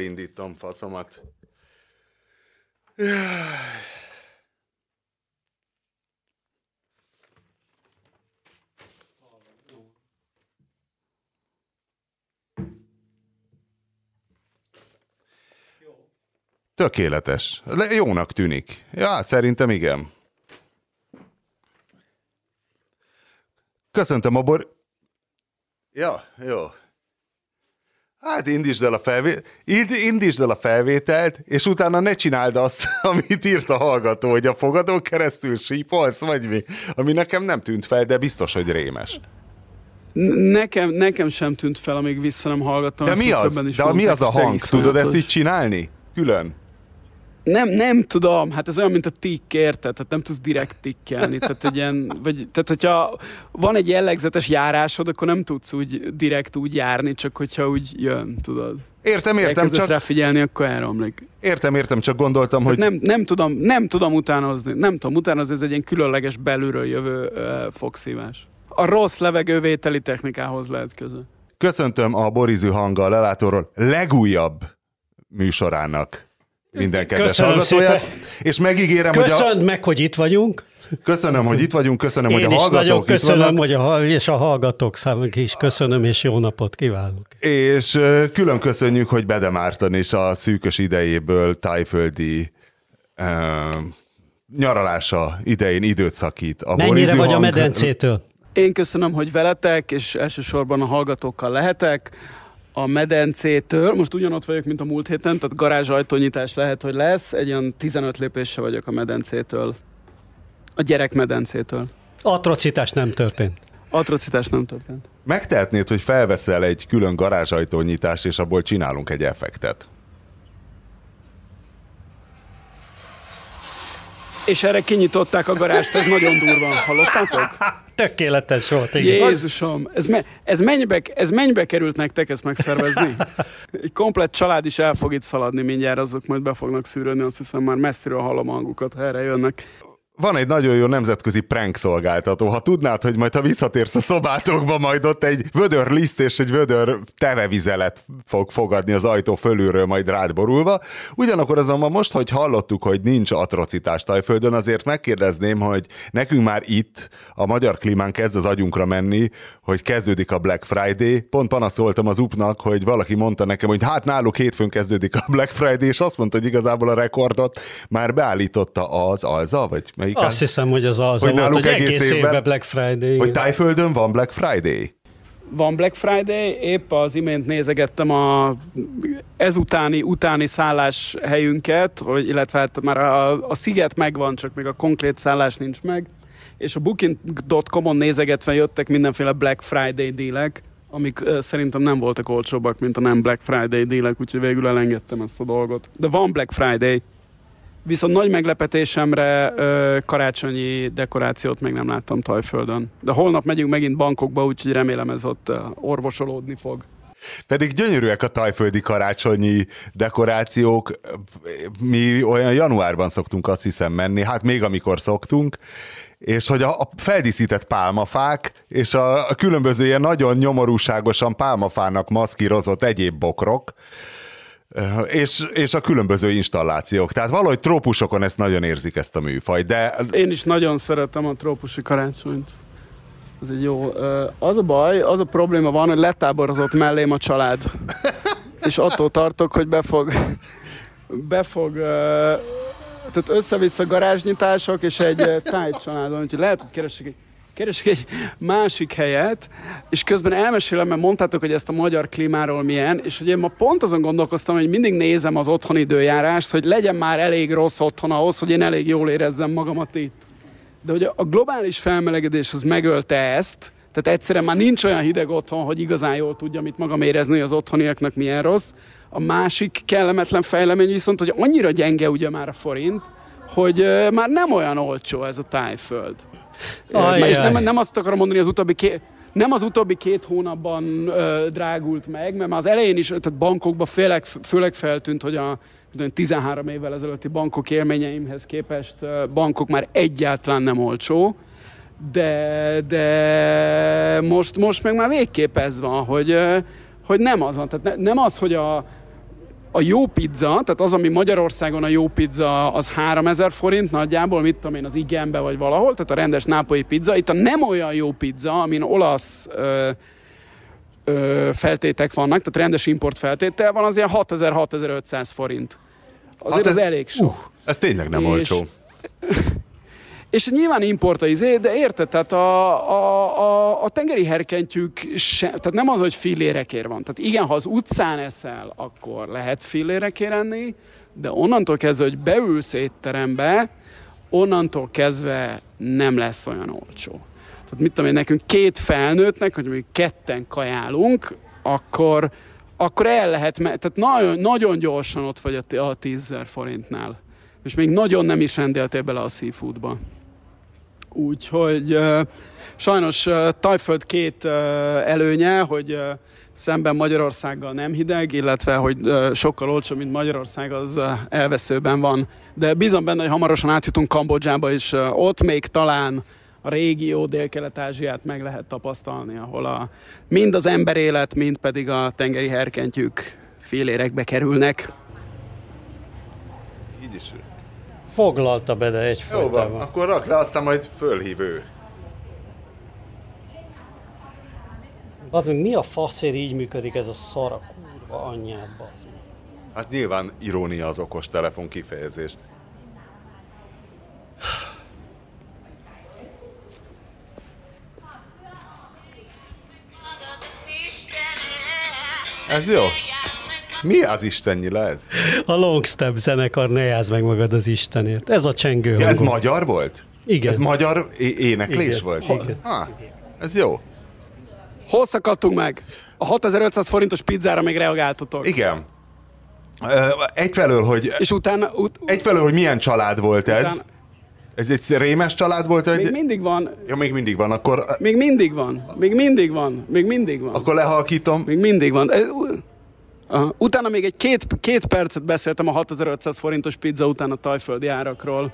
indítom faszomat. Tökéletes. Le- Jónak tűnik. Ja, szerintem igen. Köszöntöm a bor... Ja, jó. Hát indítsd el a, felvé... ind- indítsd el a felvételt, és utána ne csináld azt, amit írt a hallgató, hogy a fogadón keresztül sípolsz, vagy mi, ami nekem nem tűnt fel, de biztos, hogy rémes. Nekem, nekem sem tűnt fel, amíg vissza nem hallgattam. De mi az? De mi az a hang? Tudod ezt így csinálni? Külön? Nem, nem tudom, hát ez olyan, mint a tikk, érted? Tehát nem tudsz direkt tikkelni. Tehát, egy ilyen, vagy, tehát hogyha van egy jellegzetes járásod, akkor nem tudsz úgy direkt úgy járni, csak hogyha úgy jön, tudod. Értem, értem, Elkezdesz csak, rá figyelni, akkor elromlik. értem, értem, csak gondoltam, hogy Nem, nem, tudom, nem tudom utánozni, nem tudom utánozni, ez egy ilyen különleges belülről jövő uh, fogszívás. A rossz levegővételi technikához lehet köze. köszöntöm a Borizű hanggal lelátóról legújabb műsorának minden kedves Köszönöm hallgatóját, szépen. és megígérem, hogy a, Köszönd meg, hogy itt vagyunk. köszönöm, hogy itt vagyunk, köszönöm, Én hogy a is nagyon hallgatók itt köszönöm, vannak, hogy a, és a hallgatók számára is köszönöm, és jó napot kívánok. és külön köszönjük, hogy Bede Márton is a szűkös idejéből tájföldi ö, nyaralása idején időt szakít. A Mennyire vagy a hang- medencétől? Én köszönöm, hogy veletek, és elsősorban a hallgatókkal lehetek. A medencétől, most ugyanott vagyok, mint a múlt héten, tehát garázsajtónyitás lehet, hogy lesz. Egy olyan 15 lépésre vagyok a medencétől. A gyerek medencétől. Atrocitás nem történt. Atrocitás nem történt. Megtehetnéd, hogy felveszel egy külön garázsajtónyitást, és abból csinálunk egy effektet. És erre kinyitották a garást, ez nagyon durva. Hallottátok? Tökéletes volt, igen. Jézusom, ez, me, ez, mennyibe, ez mennyibe került nektek ezt megszervezni? Egy komplett család is el fog itt szaladni mindjárt, azok majd be fognak szűrődni, azt hiszem már messziről hallom a hangukat, ha erre jönnek. Van egy nagyon jó nemzetközi prank szolgáltató. Ha tudnád, hogy majd ha visszatérsz a szobátokba, majd ott egy vödör liszt és egy vödör tevevizelet fog fogadni az ajtó fölülről, majd rád borulva. Ugyanakkor azonban most, hogy hallottuk, hogy nincs atrocitás Tajföldön, azért megkérdezném, hogy nekünk már itt a magyar klímán kezd az agyunkra menni, hogy kezdődik a Black Friday. Pont panaszoltam az upnak, hogy valaki mondta nekem, hogy hát náluk hétfőn kezdődik a Black Friday, és azt mondta, hogy igazából a rekordot már beállította az Alza, vagy melyik? Azt hiszem, hogy az az Hogy volt, náluk hogy egész egész évben- évben Black Friday. Hogy igen. Tájföldön van Black Friday? Van Black Friday, épp az imént nézegettem a ezutáni, utáni szállás helyünket, hogy, illetve hát már a, a sziget megvan, csak még a konkrét szállás nincs meg, és a booking.com-on nézegetve jöttek mindenféle Black Friday dílek, amik uh, szerintem nem voltak olcsóbbak, mint a nem Black Friday dílek, úgyhogy végül elengedtem ezt a dolgot. De van Black Friday. Viszont nagy meglepetésemre ö, karácsonyi dekorációt még nem láttam Tajföldön. De holnap megyünk megint bankokba, úgyhogy remélem ez ott orvosolódni fog. Pedig gyönyörűek a tajföldi karácsonyi dekorációk. Mi olyan januárban szoktunk azt hiszem menni, hát még amikor szoktunk, és hogy a, a feldíszített pálmafák, és a, a különböző ilyen nagyon nyomorúságosan pálmafának maszkírozott egyéb bokrok, és, és a különböző installációk. Tehát valahogy trópusokon ezt nagyon érzik ezt a műfajt, de Én is nagyon szeretem a trópusi karácsonyt. Ez egy jó. Az a baj, az a probléma van, hogy letáborozott mellém a család. És attól tartok, hogy befog, befog, tehát össze-vissza garázsnyitások és egy tájt családon, úgyhogy lehet, hogy keresek egy keresek egy másik helyet, és közben elmesélem, mert mondtátok, hogy ezt a magyar klímáról milyen, és hogy én ma pont azon gondolkoztam, hogy mindig nézem az otthoni időjárást, hogy legyen már elég rossz otthon ahhoz, hogy én elég jól érezzem magamat itt. De hogy a globális felmelegedés az megölte ezt, tehát egyszerűen már nincs olyan hideg otthon, hogy igazán jól tudjam itt magam érezni, hogy az otthoniaknak milyen rossz. A másik kellemetlen fejlemény viszont, hogy annyira gyenge ugye már a forint, hogy már nem olyan olcsó ez a tájföld. Ö, Ajjaj. és nem, nem azt akarom mondani, az utóbbi két, nem az utóbbi két hónapban ö, drágult meg, mert már az elején is, tehát bankokban főleg, főleg feltűnt, hogy a tudom, 13 évvel ezelőtti bankok élményeimhez képest bankok már egyáltalán nem olcsó, de, de most, most meg már végképp ez van, hogy, hogy nem az van. Tehát ne, nem az, hogy a, a jó pizza, tehát az, ami Magyarországon a jó pizza, az 3000 forint nagyjából, mit tudom én, az igenbe vagy valahol, tehát a rendes nápolyi pizza. Itt a nem olyan jó pizza, amin olasz ö, ö, feltétek vannak, tehát rendes import feltétel van, az ilyen 6000-6500 forint. Azért hát ez, az elég sok. Uh, ez tényleg nem és, olcsó. És nyilván import a izé, de érted, tehát a, a, a, a tengeri herkentyűk, se, tehát nem az, hogy fillérekért van. Tehát igen, ha az utcán eszel, akkor lehet fillérekért enni, de onnantól kezdve, hogy beülsz étterembe, onnantól kezdve nem lesz olyan olcsó. Tehát mit tudom én, nekünk két felnőttnek, hogy mondjuk ketten kajálunk, akkor, akkor el lehet, tehát nagyon, nagyon gyorsan ott vagy a, a 10 forintnál. És még nagyon nem is rendeltél bele a seafoodba. Úgyhogy sajnos Tajföld két előnye, hogy szemben Magyarországgal nem hideg, illetve hogy sokkal olcsóbb, mint Magyarország, az elveszőben van. De bízom benne, hogy hamarosan átjutunk Kambodzsába, és ott még talán a régió Dél-Kelet-Ázsiát meg lehet tapasztalni, ahol a, mind az emberélet, mind pedig a tengeri herkentyűk félérekbe kerülnek. Így is Foglalta be, de egy Jó van, akkor rak le, aztán majd fölhív ő. Mi a faszért így működik ez a szar a kurva anyját, bazd Hát nyilván irónia az okos telefon kifejezés. Ez jó. Mi az Isten ez? A Longstep zenekar, ne játsz meg magad az Istenért. Ez a csengő ja, Ez magyar volt? Igen. Ez magyar é- éneklés Igen. volt? Igen. Ha, ez jó. Hol szakadtunk meg? A 6500 forintos pizzára még reagáltatok. Igen. Egyfelől, hogy... És utána... Ut- egyfelől, hogy milyen család volt ez. Utána, ez egy rémes család volt? Még mindig van. Ja, még mindig van, akkor... Még mindig van. Még mindig van. Még mindig van. Akkor lehalkítom. Még mindig van. Utána még egy két, két percet beszéltem a 6500 forintos pizza után a tajföldi árakról.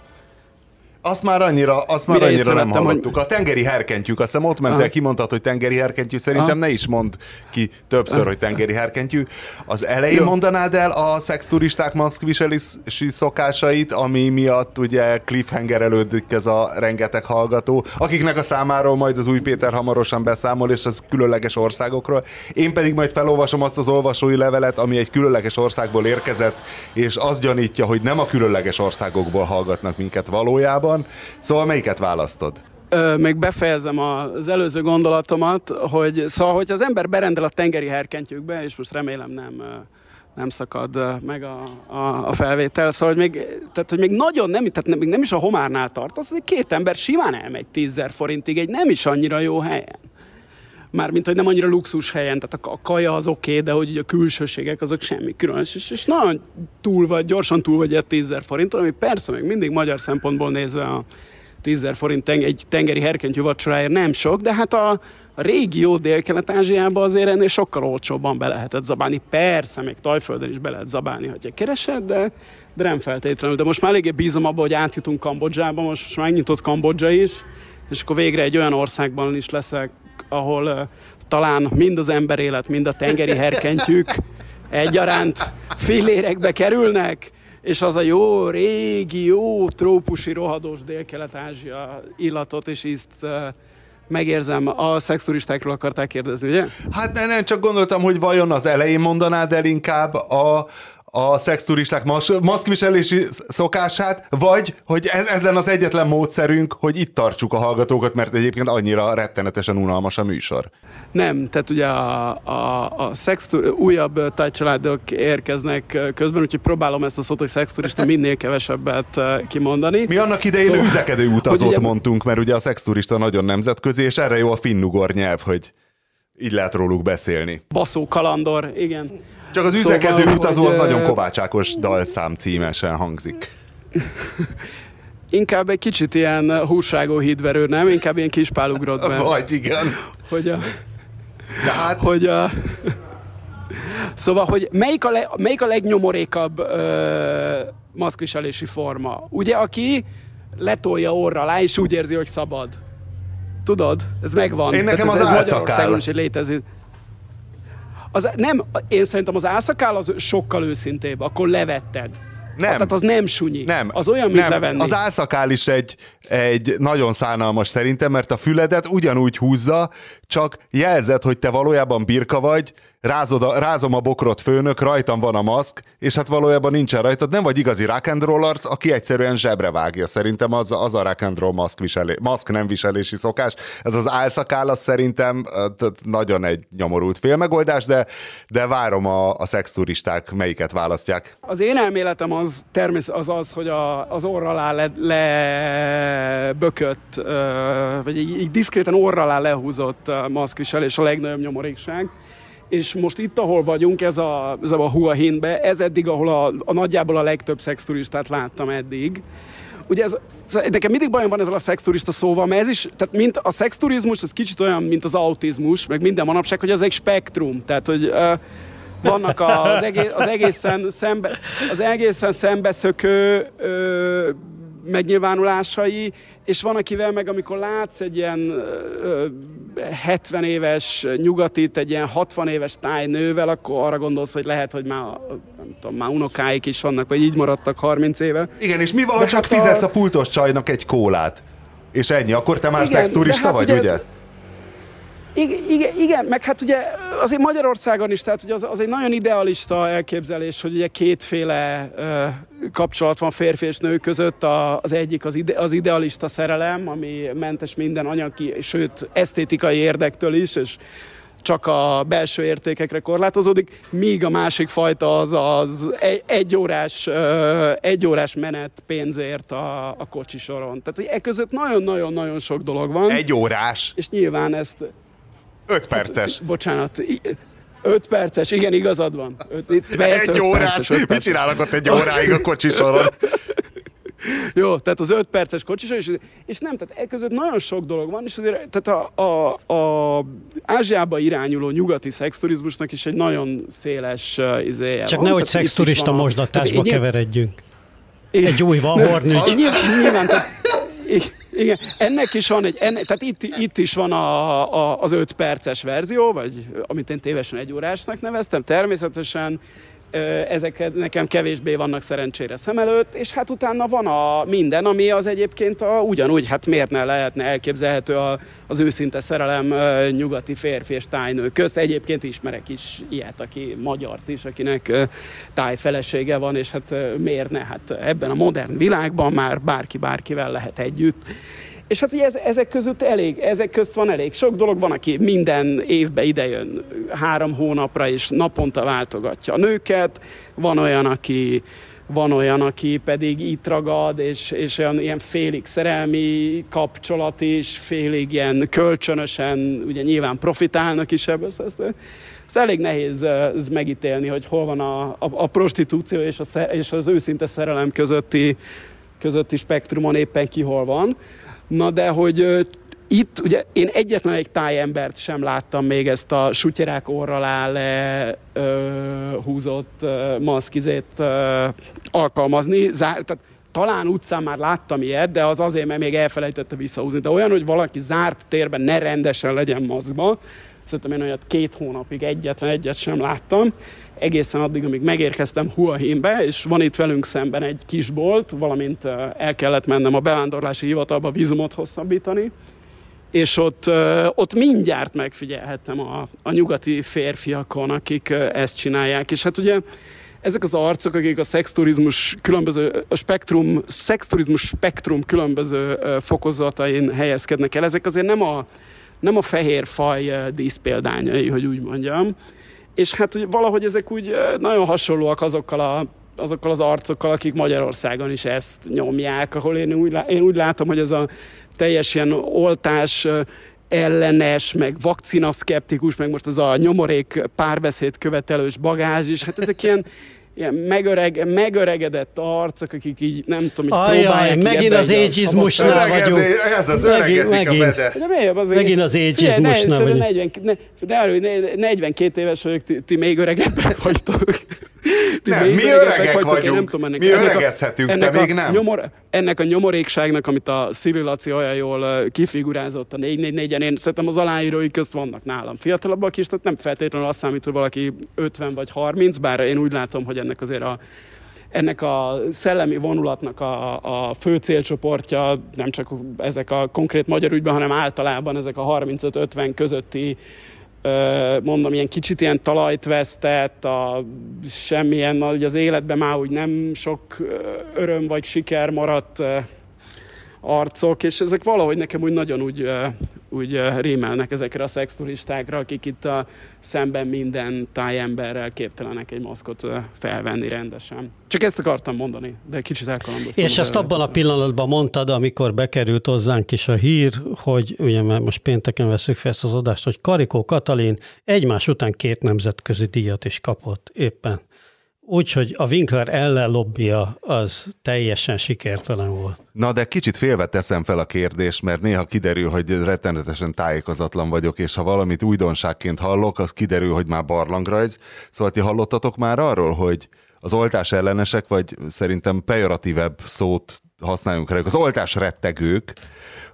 Azt már annyira, azt már annyira nem hallottuk. Hogy... A tengeri herkentyűk, azt hiszem ott mentél, kimondtad, hogy tengeri herkentyű. Szerintem Aha. ne is mond ki többször, hogy tengeri herkentyű. Az elején Jó. mondanád el a szexturisták maszkviselési szokásait, ami miatt ugye cliffhanger elődik ez a rengeteg hallgató, akiknek a számáról majd az új Péter hamarosan beszámol, és az különleges országokról. Én pedig majd felolvasom azt az olvasói levelet, ami egy különleges országból érkezett, és azt gyanítja, hogy nem a különleges országokból hallgatnak minket valójában, van. Szóval melyiket választod? Ö, még befejezem az előző gondolatomat, hogy szóval, hogy az ember berendel a tengeri herkentyűkbe, és most remélem nem nem szakad meg a, a, a felvétel, szóval hogy még, tehát, hogy még nagyon nem, tehát még nem is a homárnál tart, az, hogy két ember simán elmegy 10 forintig egy nem is annyira jó helyen. Mármint, hogy nem annyira luxus helyen, tehát a, a kaja az oké, okay, de hogy a külsőségek azok semmi különös, és, és nagyon túl vagy, gyorsan túl vagy egy 10 forinton, ami persze még mindig magyar szempontból nézve a 10 forint teng- egy tengeri herkentyű vacsoráért nem sok, de hát a, a régió Dél-Kelet-Ázsiában azért ennél sokkal olcsóbban be lehetett zabálni. Persze, még Tajföldön is be lehet zabálni, hogyha keresed, de, de nem feltétlenül. De most már eléggé bízom abban, hogy átjutunk Kambodzsába, most, most megnyitott Kambodzsa is, és akkor végre egy olyan országban is leszek, ahol uh, talán mind az emberélet, mind a tengeri herkentyűk egyaránt fillérekbe kerülnek, és az a jó, régi, jó, trópusi, rohadós dél-kelet-ázsia illatot és ízt uh, megérzem. A szexturistákról akarták kérdezni, ugye? Hát nem, nem, csak gondoltam, hogy vajon az elején mondanád el inkább a, a szexturisták mas- maszkviselési szokását, vagy hogy ez, ez lenne az egyetlen módszerünk, hogy itt tartsuk a hallgatókat, mert egyébként annyira rettenetesen unalmas a műsor. Nem, tehát ugye a, a, a szex, újabb tájcsaládok érkeznek közben, úgyhogy próbálom ezt a szót, hogy szexturista minél kevesebbet kimondani. Mi annak idején szóval, üzekedő utazót ugye, mondtunk, mert ugye a szexturista nagyon nemzetközi, és erre jó a finnugor nyelv, hogy így lehet róluk beszélni. Baszó kalandor, igen. Csak az üzekedő szóval, utazó az nagyon kovácsákos dalszám címesen hangzik. Inkább egy kicsit ilyen húságó hídverő, nem? Inkább ilyen kispálugrott be. Vagy, igen. Hogy a... De hát... Hogy a... Szóval, hogy melyik a, le, melyik a legnyomorékabb ö, maszkviselési forma? Ugye, aki letolja orra alá, és úgy érzi, hogy szabad. Tudod? Ez megvan. Én nekem Tehát az ez, ez Magyarországon is létezik. Az, nem, én szerintem az álszakál az sokkal őszintébb, akkor levetted. Nem. Tehát az nem sunyi. Nem. Az olyan, mint nem. levenni. Az álszakál is egy, egy nagyon szánalmas szerintem, mert a füledet ugyanúgy húzza, csak jelzed, hogy te valójában birka vagy, rázod a, rázom a bokrot főnök, rajtam van a maszk, és hát valójában nincsen rajtad, nem vagy igazi rock and roll arc, aki egyszerűen zsebre vágja. Szerintem az, az a rock and roll maszk, viselé, maszk nem viselési szokás. Ez az álszakál, az szerintem nagyon egy nyomorult félmegoldás, de, de várom a, a szexturisták melyiket választják. Az én elméletem az természet az az, hogy a, az orra alá le, le bökött, vagy egy, egy diszkréten orra alá lehúzott maszkviselés a legnagyobb nyomorékság és most itt, ahol vagyunk, ez a, ez a Hua Hinbe, ez eddig, ahol a, a nagyjából a legtöbb szexturistát láttam eddig. Ugye ez, nekem mindig bajom van ezzel a szexturista szóval, mert ez is, tehát mint a szexturizmus, ez kicsit olyan, mint az autizmus, meg minden manapság, hogy az egy spektrum, tehát hogy uh, vannak az, egész, az egészen szembe, az egészen szembeszökő uh, megnyilvánulásai, és van, akivel meg amikor látsz egy ilyen ö, 70 éves nyugatit, egy ilyen 60 éves tájnővel, akkor arra gondolsz, hogy lehet, hogy már, nem tudom, már unokáik is vannak, vagy így maradtak 30 éve. Igen, és mi van, ha csak hát fizetsz a... a pultos csajnak egy kólát? És ennyi, akkor te már szexturista hát vagy, ugye? Ez, igen, igen, meg hát ugye azért Magyarországon is, tehát ugye az, az egy nagyon idealista elképzelés, hogy ugye kétféle ö, kapcsolat van férfi és nő között. A, az egyik az, ide, az idealista szerelem, ami mentes minden anyagi, sőt esztétikai érdektől is, és csak a belső értékekre korlátozódik, míg a másik fajta az az egy, egy, órás, egy órás menet pénzért a, a kocsisoron. Tehát e között nagyon-nagyon-nagyon sok dolog van. Egy órás? És nyilván ezt 5 perces. Bocsánat, 5 perces, igen, igazad van. Öt, itt persze, egy órás, perces, mit csinálnak ott egy óráig a kocsisoron? Jó, tehát az 5 perces kocsisor, és, és nem, tehát e között nagyon sok dolog van, és azért tehát a, a, a Ázsiába irányuló nyugati szexturizmusnak is egy nagyon széles uh, izéje Csak van. nehogy szexturista mosdatásba keveredjünk. Egy új van hornügy. Nyilván, nyilván tehát, igen, ennek is van egy, ennek, tehát itt, itt is van a, a, az 5 perces verzió, vagy amit én tévesen egy órásnak neveztem, természetesen ezek nekem kevésbé vannak szerencsére szem előtt, és hát utána van a minden, ami az egyébként a, ugyanúgy, hát miért ne lehetne elképzelhető a, az őszinte szerelem nyugati férfi és tájnő közt. Egyébként ismerek is ilyet, aki magyart is, akinek tájfelesége van, és hát miért ne? Hát ebben a modern világban már bárki bárkivel lehet együtt. És hát ugye ez, ezek között elég, ezek közt van elég. Sok dolog, van, aki minden évbe idejön három hónapra, és naponta váltogatja a nőket, van olyan, aki van olyan, aki pedig itt ragad, és, és olyan ilyen félig szerelmi kapcsolat is, félig ilyen kölcsönösen, ugye nyilván profitálnak is ebből, ezt, ezt elég nehéz ez megítélni, hogy hol van a, a, a prostitúció és, a, és az őszinte szerelem közötti, közötti spektrumon éppen ki hol van. Na de hogy itt ugye én egyetlen egy tájembert sem láttam még ezt a sutyerák orra alá le ö, húzott maszkizét alkalmazni. Zár, tehát talán utcán már láttam ilyet, de az azért, mert még elfelejtette visszahúzni. De olyan, hogy valaki zárt térben ne rendesen legyen maszkba, szerintem én olyat két hónapig egyetlen egyet sem láttam, egészen addig, amíg megérkeztem Huahinbe, és van itt velünk szemben egy kisbolt, valamint el kellett mennem a bevándorlási hivatalba vízumot hosszabbítani, és ott, ott mindjárt megfigyelhettem a, a nyugati férfiakon, akik ezt csinálják. És hát ugye ezek az arcok, akik a szexturizmus különböző, a spektrum, szexturizmus spektrum különböző fokozatain helyezkednek el, ezek azért nem a, nem a fehér faj díszpéldányai, hogy úgy mondjam. És hát ugye, valahogy ezek úgy nagyon hasonlóak azokkal a azokkal az arcokkal, akik Magyarországon is ezt nyomják, ahol én úgy, én úgy látom, hogy ez a teljes ilyen oltás ellenes, meg vakcina szkeptikus, meg most az a nyomorék párbeszéd követelős bagázs is, hát ezek ilyen ilyen megöreg, megöregedett arcok, akik így nem tudom, hogy Ajaj, próbálják megint az ageizmusnál vagyunk. Ez az öregezik megint, a mede. De miért, az megint az ageizmusnál vagyunk. 40, ne, de arról, 42 éves vagyok, ti, ti még öregebbek vagytok. Nem, mi öregek vagyunk, nem tudom, ennek, mi ennek öregezhetünk, a, ennek te még nem. Nyomor, ennek a nyomorékságnak, amit a Cyril Laci olyan jól kifigurázott a 444-en, én szerintem az aláírói közt vannak nálam fiatalabbak is, tehát nem feltétlenül azt számít, hogy valaki 50 vagy 30, bár én úgy látom, hogy ennek azért a ennek a szellemi vonulatnak a, a fő célcsoportja nem csak ezek a konkrét magyar ügyben, hanem általában ezek a 35-50 közötti mondom, ilyen kicsit ilyen talajt vesztett, a, semmilyen, az életben már úgy nem sok öröm vagy siker maradt arcok, és ezek valahogy nekem úgy nagyon úgy, úgy rémelnek ezekre a szexturistákra, akik itt a szemben minden tájemberrel képtelenek egy maszkot felvenni rendesen. Csak ezt akartam mondani, de kicsit elkalandoztam. És ezt abban a pillanatban mondtad, amikor bekerült hozzánk is a hír, hogy ugye mert most pénteken veszük fel ezt az adást, hogy Karikó Katalin egymás után két nemzetközi díjat is kapott éppen. Úgyhogy a Winkler ellen lobbia az teljesen sikertelen volt. Na, de kicsit félve teszem fel a kérdést, mert néha kiderül, hogy rettenetesen tájékozatlan vagyok, és ha valamit újdonságként hallok, az kiderül, hogy már barlangrajz. Szóval ti hallottatok már arról, hogy az oltás ellenesek, vagy szerintem pejoratívebb szót használjunk rá, az oltás rettegők,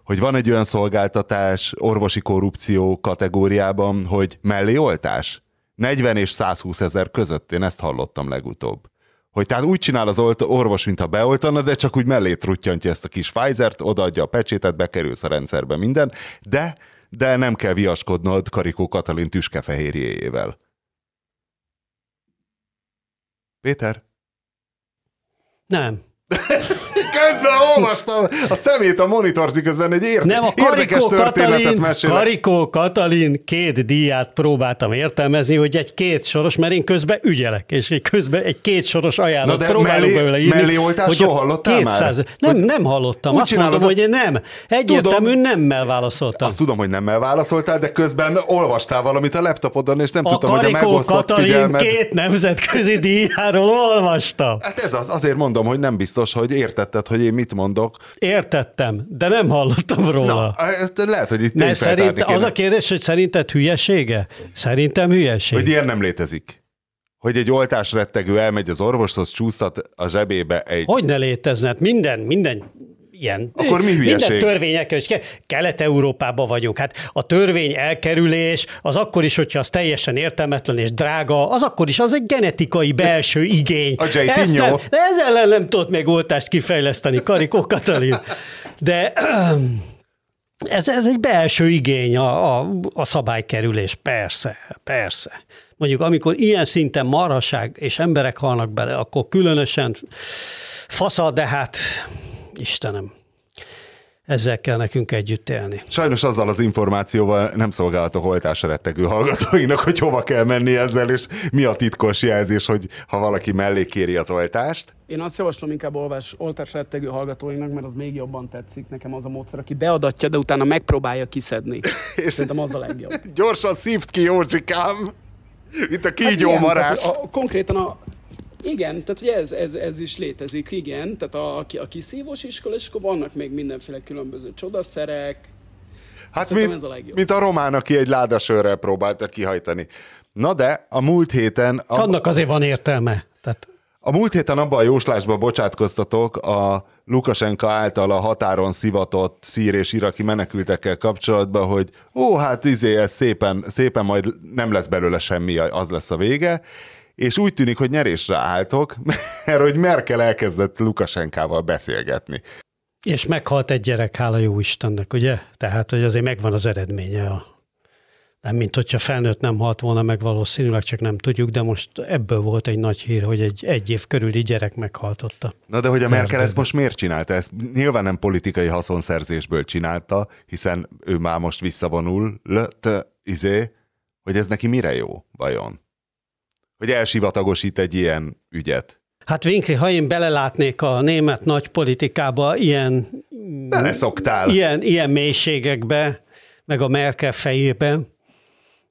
hogy van egy olyan szolgáltatás orvosi korrupció kategóriában, hogy melléoltás? 40 és 120 ezer között, én ezt hallottam legutóbb. Hogy tehát úgy csinál az orvos, mintha beoltana, de csak úgy mellé truttyantja ezt a kis Pfizer-t, odaadja a pecsétet, bekerülsz a rendszerbe minden, de, de nem kell viaskodnod Karikó Katalin tüskefehérjéjével. Péter? Nem. közben olvastam a szemét a monitort, miközben egy érde, Nem, a érdekes történetet Katalin, mesél. Karikó Katalin két díját próbáltam értelmezni, hogy egy két soros, mert én közben ügyelek, és egy közben egy két soros ajánlott Na de próbálok mellé, belőle írni. Mellé hogy hallottál 200, már? Nem, nem hallottam. Úgy Azt mondom, az... hogy én nem. Egyértelmű nemmel válaszoltam. Azt tudom, hogy nemmel válaszoltál, de közben olvastál valamit a laptopodon, és nem a tudtam, hogy a megosztott Katalin figyelmet... két nemzetközi díjáról olvastam. Hát ez az, azért mondom, hogy nem biztos, hogy értetted, hogy én mit mondok. Értettem, de nem hallottam róla. Na, lehet, hogy itt ne, szerint, Az a kérdés, hogy szerinted hülyesége? Szerintem hülyeség. Hogy ilyen nem létezik. Hogy egy oltás rettegő elmegy az orvoshoz, csúsztat a zsebébe egy... Hogy ne létezne? Hát minden, minden ilyen. Akkor mi hülyeség? Minden törvényekkel, és Kelet-Európában vagyunk. Hát a törvény elkerülés, az akkor is, hogyha az teljesen értelmetlen és drága, az akkor is, az egy genetikai belső igény. A Ezt nem, de ezzel ellen nem tudott még oltást kifejleszteni, Karikó Katalin. De ez, ez egy belső igény, a, a, a szabálykerülés, persze, persze. Mondjuk, amikor ilyen szinten maraság és emberek halnak bele, akkor különösen fasza, de hát Istenem, ezzel kell nekünk együtt élni. Sajnos azzal az információval nem szolgálhat a holtásra rettegő hallgatóinak, hogy hova kell menni ezzel, és mi a titkos jelzés, hogy ha valaki mellé kéri az oltást. Én azt javaslom inkább olvás, oltás rettegő hallgatóinknak, mert az még jobban tetszik nekem az a módszer, aki beadatja, de utána megpróbálja kiszedni. és Szerintem az a legjobb. Gyorsan szívd ki, Józsikám! Mint a kígyó hát marás. a, a, konkrétan a, igen, tehát ugye ez, ez, ez is létezik, igen. Tehát a, a, a kiszívós iskola, és akkor vannak még mindenféle különböző csodaszerek. Hát mint, ez a legjobb. mint a román, aki egy ládasörrel próbálta kihajtani. Na de a múlt héten... A, Annak azért van értelme. Tehát... A múlt héten abban a jóslásban bocsátkoztatok a Lukasenka által a határon szivatott szír és iraki menekültekkel kapcsolatban, hogy ó, hát izé, ez szépen, szépen majd nem lesz belőle semmi, az lesz a vége és úgy tűnik, hogy nyerésre álltok, mert hogy Merkel elkezdett Lukasenkával beszélgetni. És meghalt egy gyerek, hála jó Istennek, ugye? Tehát, hogy azért megvan az eredménye a nem, mint hogyha felnőtt nem halt volna meg valószínűleg, csak nem tudjuk, de most ebből volt egy nagy hír, hogy egy egy év körüli gyerek meghaltotta. Na de hogy a Merkel ezt most miért csinálta? Ezt nyilván nem politikai haszonszerzésből csinálta, hiszen ő már most visszavonul, lött, izé, hogy ez neki mire jó, vajon? Hogy elsivatagosít egy ilyen ügyet. Hát Winkli, ha én belelátnék a német nagy politikába ilyen... Beleszoktál. Ilyen, ilyen mélységekbe, meg a Merkel fejébe,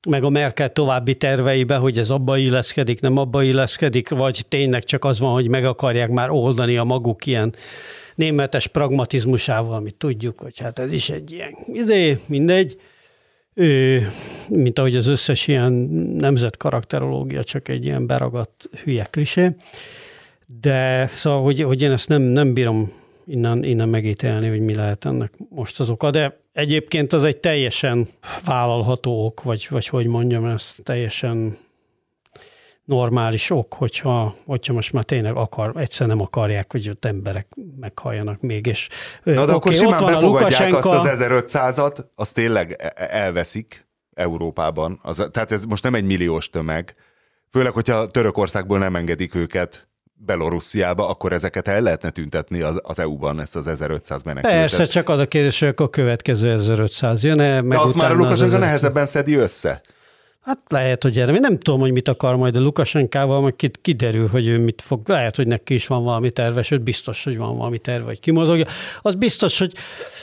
meg a Merkel további terveibe, hogy ez abba illeszkedik, nem abba illeszkedik, vagy tényleg csak az van, hogy meg akarják már oldani a maguk ilyen németes pragmatizmusával, amit tudjuk, hogy hát ez is egy ilyen idé, mindegy. Mint ahogy az összes ilyen nemzetkarakterológia csak egy ilyen beragadt hülye klisé. De szóval, hogy, hogy én ezt nem, nem bírom innen, innen megítélni, hogy mi lehet ennek most az oka, de egyébként az egy teljesen vállalható ok, vagy, vagy hogy mondjam, ez teljesen normális ok, hogyha, hogyha most már tényleg akar, egyszer nem akarják, hogy ott emberek meghalljanak még, és Na, de okay, akkor simán befogadják azt az 1500-at, azt tényleg e- e- elveszik Európában. Az, tehát ez most nem egy milliós tömeg, főleg, hogyha Törökországból nem engedik őket Belorussziába, akkor ezeket el lehetne tüntetni az, az EU-ban, ezt az 1500 menekültet. Persze, csak az a kérdés, hogy a következő 1500 jön-e, meg De azt már a Lukasenka nehezebben szedi össze. Hát lehet, hogy erre. Én nem tudom, hogy mit akar majd a Lukasenkával, majd kiderül, hogy ő mit fog. Lehet, hogy neki is van valami terve, sőt biztos, hogy van valami terve, hogy kimozogja. Az biztos, hogy,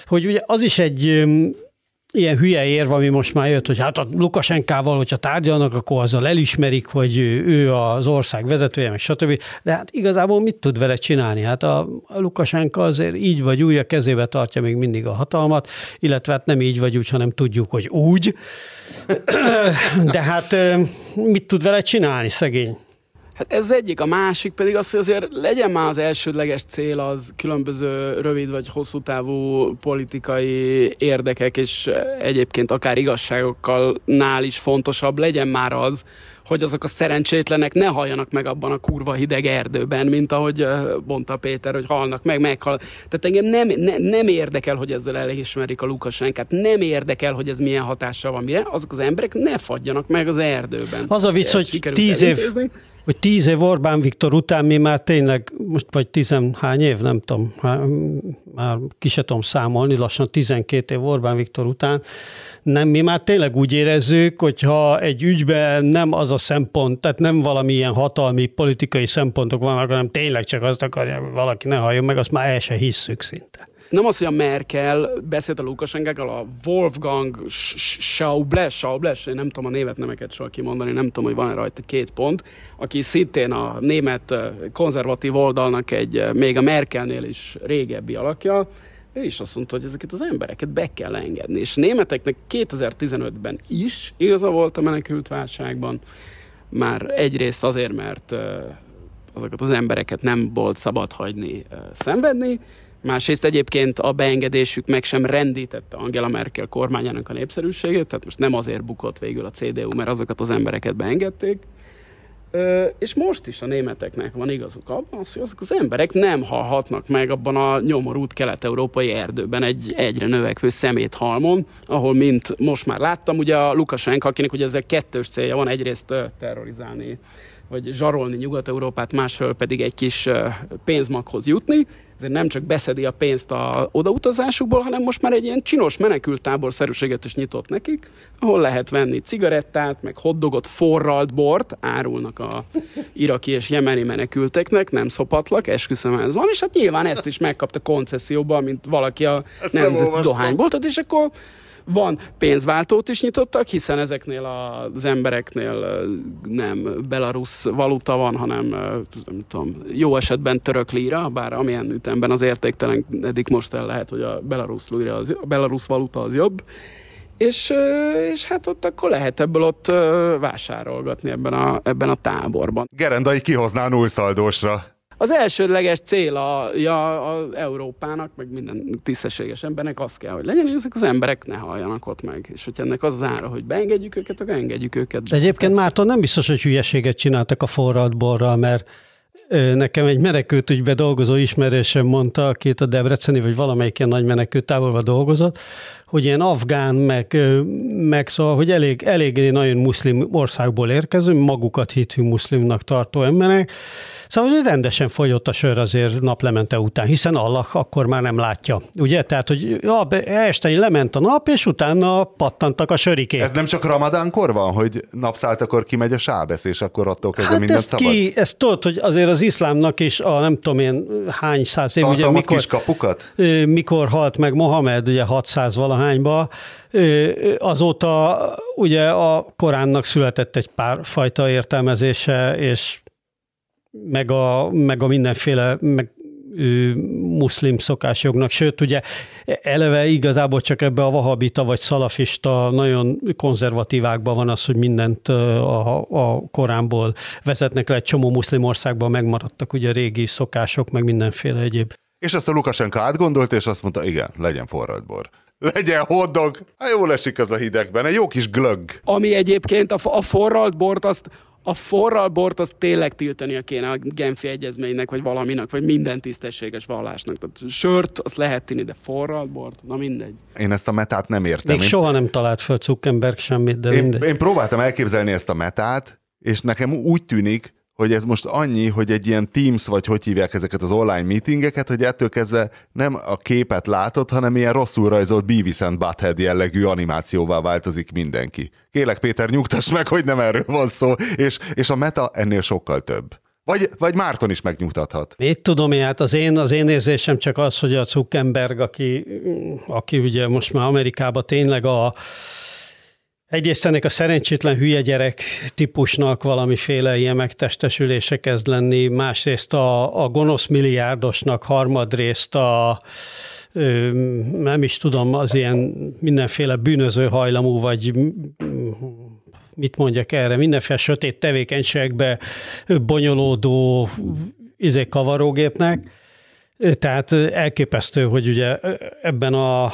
hogy ugye az is egy ilyen hülye érv, ami most már jött, hogy hát a Lukasenkával, hogyha tárgyalnak, akkor azzal elismerik, hogy ő az ország vezetője, meg stb. De hát igazából mit tud vele csinálni? Hát a, Lukasenka azért így vagy úgy a kezébe tartja még mindig a hatalmat, illetve hát nem így vagy úgy, hanem tudjuk, hogy úgy. De hát mit tud vele csinálni, szegény? Hát ez egyik, a másik pedig az, hogy azért legyen már az elsődleges cél az különböző rövid vagy hosszú távú politikai érdekek, és egyébként akár igazságokkal nál is fontosabb legyen már az, hogy azok a szerencsétlenek ne halljanak meg abban a kurva hideg erdőben, mint ahogy mondta Péter, hogy halnak meg, meghal. Tehát engem nem, ne, nem érdekel, hogy ezzel elismerik a Lukasenkát, nem érdekel, hogy ez milyen hatással van mire, azok az emberek ne fagyjanak meg az erdőben. Az a vicc, hogy tíz év, hogy tíz év Orbán Viktor után mi már tényleg, most vagy tizenhány év, nem tudom, már ki se tudom számolni, lassan 12 év Orbán Viktor után, nem, mi már tényleg úgy érezzük, hogyha egy ügyben nem az a szempont, tehát nem valamilyen hatalmi, politikai szempontok vannak, hanem tényleg csak azt akarja, valaki ne halljon meg, azt már el se hisszük szinte nem az, hogy a Merkel beszélt a Lukasenkákkal, a Wolfgang Schauble, Schauble, én nem tudom a névet nemeket soha kimondani, nem tudom, hogy van-e rajta két pont, aki szintén a német konzervatív oldalnak egy még a Merkelnél is régebbi alakja, ő is azt mondta, hogy ezeket az embereket be kell engedni. És németeknek 2015-ben is igaza volt a menekült válságban, már egyrészt azért, mert azokat az embereket nem volt szabad hagyni szenvedni, Másrészt egyébként a beengedésük meg sem rendítette Angela Merkel kormányának a népszerűségét, tehát most nem azért bukott végül a CDU, mert azokat az embereket beengedték. Ö, és most is a németeknek van igazuk abban, hogy azok az emberek nem halhatnak meg abban a nyomorult kelet-európai erdőben egy egyre növekvő szeméthalmon, ahol mint most már láttam, ugye a Lukasenko, akinek ugye ezzel kettős célja van, egyrészt terrorizálni vagy zsarolni Nyugat-Európát, másról pedig egy kis pénzmaghoz jutni, ezért nem csak beszedi a pénzt a odautazásukból, hanem most már egy ilyen csinos menekültábor szerűséget is nyitott nekik, ahol lehet venni cigarettát, meg hoddogot, forralt bort, árulnak a iraki és jemeni menekülteknek, nem szopatlak, esküszöm ez van, és hát nyilván ezt is megkapta koncesszióban, mint valaki a Ezt nemzeti dohányboltot, és akkor van pénzváltót is nyitottak, hiszen ezeknél az embereknél nem belarus valuta van, hanem nem tudom, jó esetben török líra, bár amilyen ütemben az értéktelen eddig most el lehet, hogy a belarus, líra az, a belarus valuta az jobb, és, és hát ott akkor lehet ebből ott vásárolgatni ebben a, ebben a táborban. Gerendai kihozná nullszaldósra az elsődleges cél a, ja, a Európának, meg minden tisztességes embernek az kell, hogy legyen, hogy ezek az emberek ne halljanak ott meg. És hogy ennek az, ára, hogy beengedjük őket, akkor engedjük őket. De egyébként Márton nem biztos, hogy hülyeséget csináltak a forralt borral, mert Nekem egy menekült ügybe dolgozó ismerősem mondta, aki itt a Debreceni, vagy valamelyik ilyen nagy menekült távolban dolgozott, hogy ilyen afgán, meg, meg szóval, hogy elég, elég nagyon muszlim országból érkező, magukat hitű muszlimnak tartó emberek, Szóval hogy rendesen folyott a sör azért naplemente után, hiszen Allah akkor már nem látja. Ugye? Tehát, hogy ja, este lement a nap, és utána pattantak a sörikék. Ez nem csak ramadánkor van, hogy napszáltakor kimegy a sábesz, és akkor attól kezdve hát minden ezt szabad? Ki, ezt tudod, hogy azért az iszlámnak is a nem tudom én hány száz év, ugye mikor, kis kapukat? mikor halt meg Mohamed, ugye 600 valahányba, azóta ugye a Koránnak született egy pár fajta értelmezése, és meg a, meg a mindenféle, meg muszlim szokásjognak, sőt ugye eleve igazából csak ebbe a vahabita vagy szalafista nagyon konzervatívákban van az, hogy mindent a, a Koránból vezetnek le, egy csomó muszlim országban megmaradtak ugye régi szokások, meg mindenféle egyéb. És ezt a Lukasenka átgondolta, és azt mondta, igen, legyen forralt bor legyen hoddog. Hát jól esik az a hidegben, egy jó kis glögg. Ami egyébként a, a forralt bort, azt a forral bort azt tényleg tiltania kéne a Genfi egyezménynek, vagy valaminek, vagy minden tisztességes vallásnak. Tehát sört azt lehet tinni, de forral bort, na mindegy. Én ezt a metát nem értem. Még én... soha nem talált föl Zuckerberg semmit, de én, mindegy. Én próbáltam elképzelni ezt a metát, és nekem úgy tűnik, hogy ez most annyi, hogy egy ilyen Teams, vagy hogy hívják ezeket az online meetingeket, hogy ettől kezdve nem a képet látod, hanem ilyen rosszul rajzolt Beavis and Butthead jellegű animációvá változik mindenki. Kélek Péter, nyugtass meg, hogy nem erről van szó, és, és a meta ennél sokkal több. Vagy, vagy Márton is megnyugtathat. Mit tudom hát az én, az én érzésem csak az, hogy a Zuckerberg, aki, aki ugye most már Amerikában tényleg a, Egyrészt ennek a szerencsétlen hülye gyerek típusnak valamiféle ilyen megtestesülése kezd lenni, másrészt a, a gonosz milliárdosnak, harmadrészt a nem is tudom, az ilyen mindenféle bűnöző hajlamú, vagy mit mondjak erre, mindenféle sötét tevékenységbe bonyolódó izé kavarógépnek. Tehát elképesztő, hogy ugye ebben a,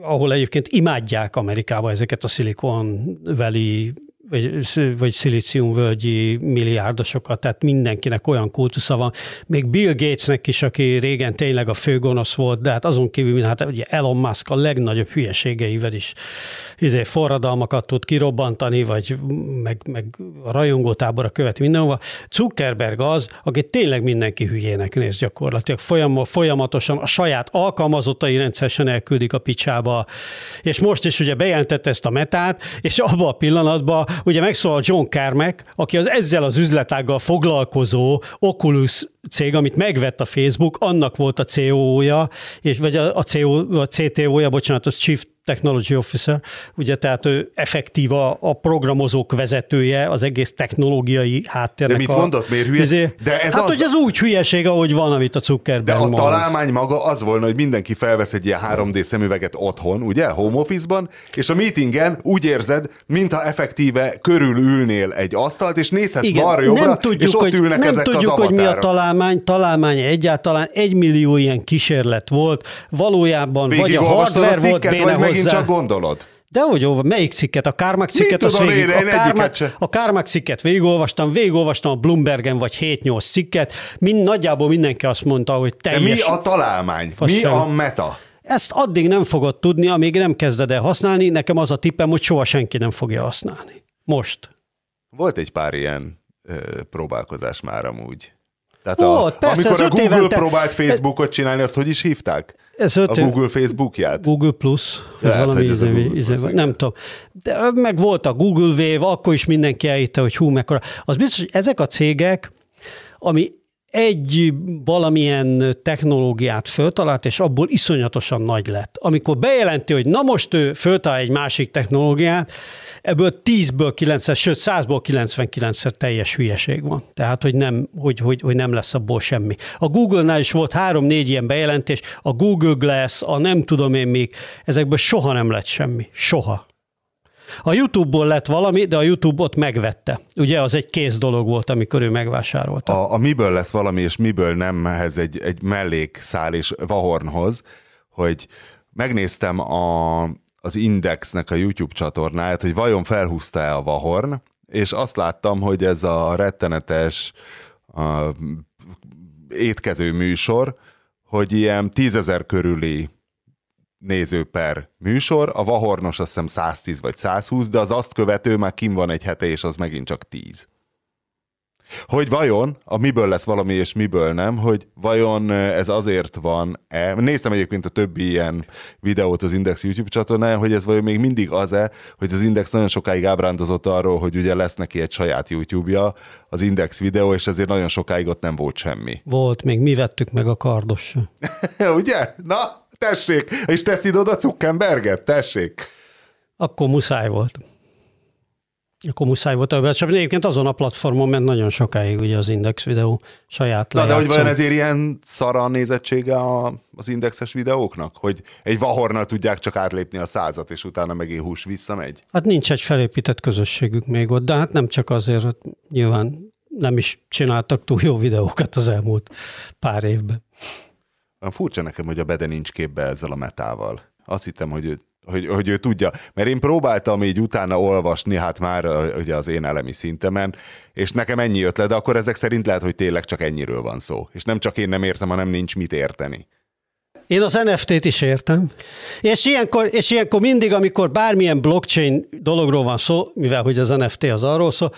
ahol egyébként imádják Amerikába ezeket a Silicon Valley vagy, vagy szilíciumvölgyi milliárdosokat, tehát mindenkinek olyan kultusza van. Még Bill Gatesnek is, aki régen tényleg a főgonosz volt, de hát azon kívül, hát ugye Elon Musk a legnagyobb hülyeségeivel is izé, forradalmakat tud kirobbantani, vagy meg, meg a rajongótábora követi mindenhova. Zuckerberg az, aki tényleg mindenki hülyének néz gyakorlatilag. Folyam, folyamatosan a saját alkalmazottai rendszeresen elküldik a picsába, és most is ugye bejelentette ezt a metát, és abban a pillanatban ugye megszólal John Carmack, aki az ezzel az üzletággal foglalkozó Oculus cég, amit megvett a Facebook, annak volt a CEO-ja, és, vagy a, a, CEO, a CTO-ja, bocsánat, az Chief Technology Officer, ugye tehát ő effektíva a programozók vezetője, az egész technológiai háttérnek. De mit a, mondott, miért hülye? Izé, de ez hát, az... hogy ez úgy hülyeség, ahogy van, amit a Zuckerberg De a mond. találmány maga az volna, hogy mindenki felvesz egy ilyen 3D szemüveget otthon, ugye, home office-ban, és a meetingen úgy érzed, mintha effektíve körülülnél egy asztalt, és nézhetsz Igen, balra-jobbra, és ott hogy, ülnek nem ezek tudjuk, az hogy mi a találmány, találmány egyáltalán egy millió ilyen kísérlet volt, valójában vagy a hardware a volt béne vagy megint csak gondolod? De hogy olva, melyik cikket? A Kármák cikket? Az végig, én, a, Kármák, a Kármák cikket végigolvastam, végigolvastam a Bloombergen vagy 7-8 cikket, mind, nagyjából mindenki azt mondta, hogy teljes... De mi a találmány? Mi a meta? Ezt addig nem fogod tudni, amíg nem kezded el használni. Nekem az a tippem, hogy soha senki nem fogja használni. Most. Volt egy pár ilyen ö, próbálkozás már amúgy. Tehát Volt, a, persze, amikor a Google évente... próbált Facebookot csinálni, azt hogy is hívták? Ez öt a Google Facebookját? Google Plus, vagy hát, valami Google íze, Plus, nem tudom. De meg volt a Google Wave, akkor is mindenki elhitte, hogy hú, mekkora. Az biztos, hogy ezek a cégek, ami egy valamilyen technológiát föltalált, és abból iszonyatosan nagy lett. Amikor bejelenti, hogy na most ő föltalál egy másik technológiát, ebből 10-ből 9 sőt 100-ból 99-szer teljes hülyeség van. Tehát, hogy nem, hogy, hogy, hogy nem lesz abból semmi. A Google-nál is volt három-négy ilyen bejelentés, a Google Glass, a nem tudom én még, ezekből soha nem lett semmi. Soha. A YouTube-ból lett valami, de a YouTube ott megvette. Ugye az egy kész dolog volt, amikor ő megvásárolta. A, a miből lesz valami, és miből nem ehhez egy, egy mellékszál és Vahornhoz, hogy megnéztem a, az Indexnek a YouTube csatornáját, hogy vajon felhúzta-e a Vahorn, és azt láttam, hogy ez a rettenetes a, étkező műsor, hogy ilyen tízezer körüli néző per műsor, a Vahornos azt hiszem 110 vagy 120, de az azt követő már kim van egy hete, és az megint csak 10. Hogy vajon, a miből lesz valami és miből nem, hogy vajon ez azért van -e. Néztem egyébként a többi ilyen videót az Index YouTube csatornáján, hogy ez vajon még mindig az-e, hogy az Index nagyon sokáig ábrándozott arról, hogy ugye lesz neki egy saját YouTube-ja, az Index videó, és ezért nagyon sokáig ott nem volt semmi. Volt, még mi vettük meg a kardos. ugye? Na, tessék, és teszid oda Zuckerberget, tessék. Akkor muszáj volt. Akkor muszáj volt ebben. Csak egyébként azon a platformon ment nagyon sokáig ugye az Index videó saját Na de hogy vajon ezért ilyen szara a nézettsége a, az indexes videóknak? Hogy egy vahornal tudják csak átlépni a százat, és utána megint hús visszamegy? Hát nincs egy felépített közösségük még ott, de hát nem csak azért, hát nyilván nem is csináltak túl jó videókat az elmúlt pár évben. Furcsa nekem, hogy a Bede nincs képbe ezzel a metával. Azt hittem, hogy ő, hogy, hogy ő tudja. Mert én próbáltam így utána olvasni, hát már ugye az én elemi szintemen, és nekem ennyi jött le, de akkor ezek szerint lehet, hogy tényleg csak ennyiről van szó. És nem csak én nem értem, hanem nincs mit érteni. Én az NFT-t is értem. És ilyenkor, és ilyenkor mindig, amikor bármilyen blockchain dologról van szó, mivel hogy az NFT az arról szól,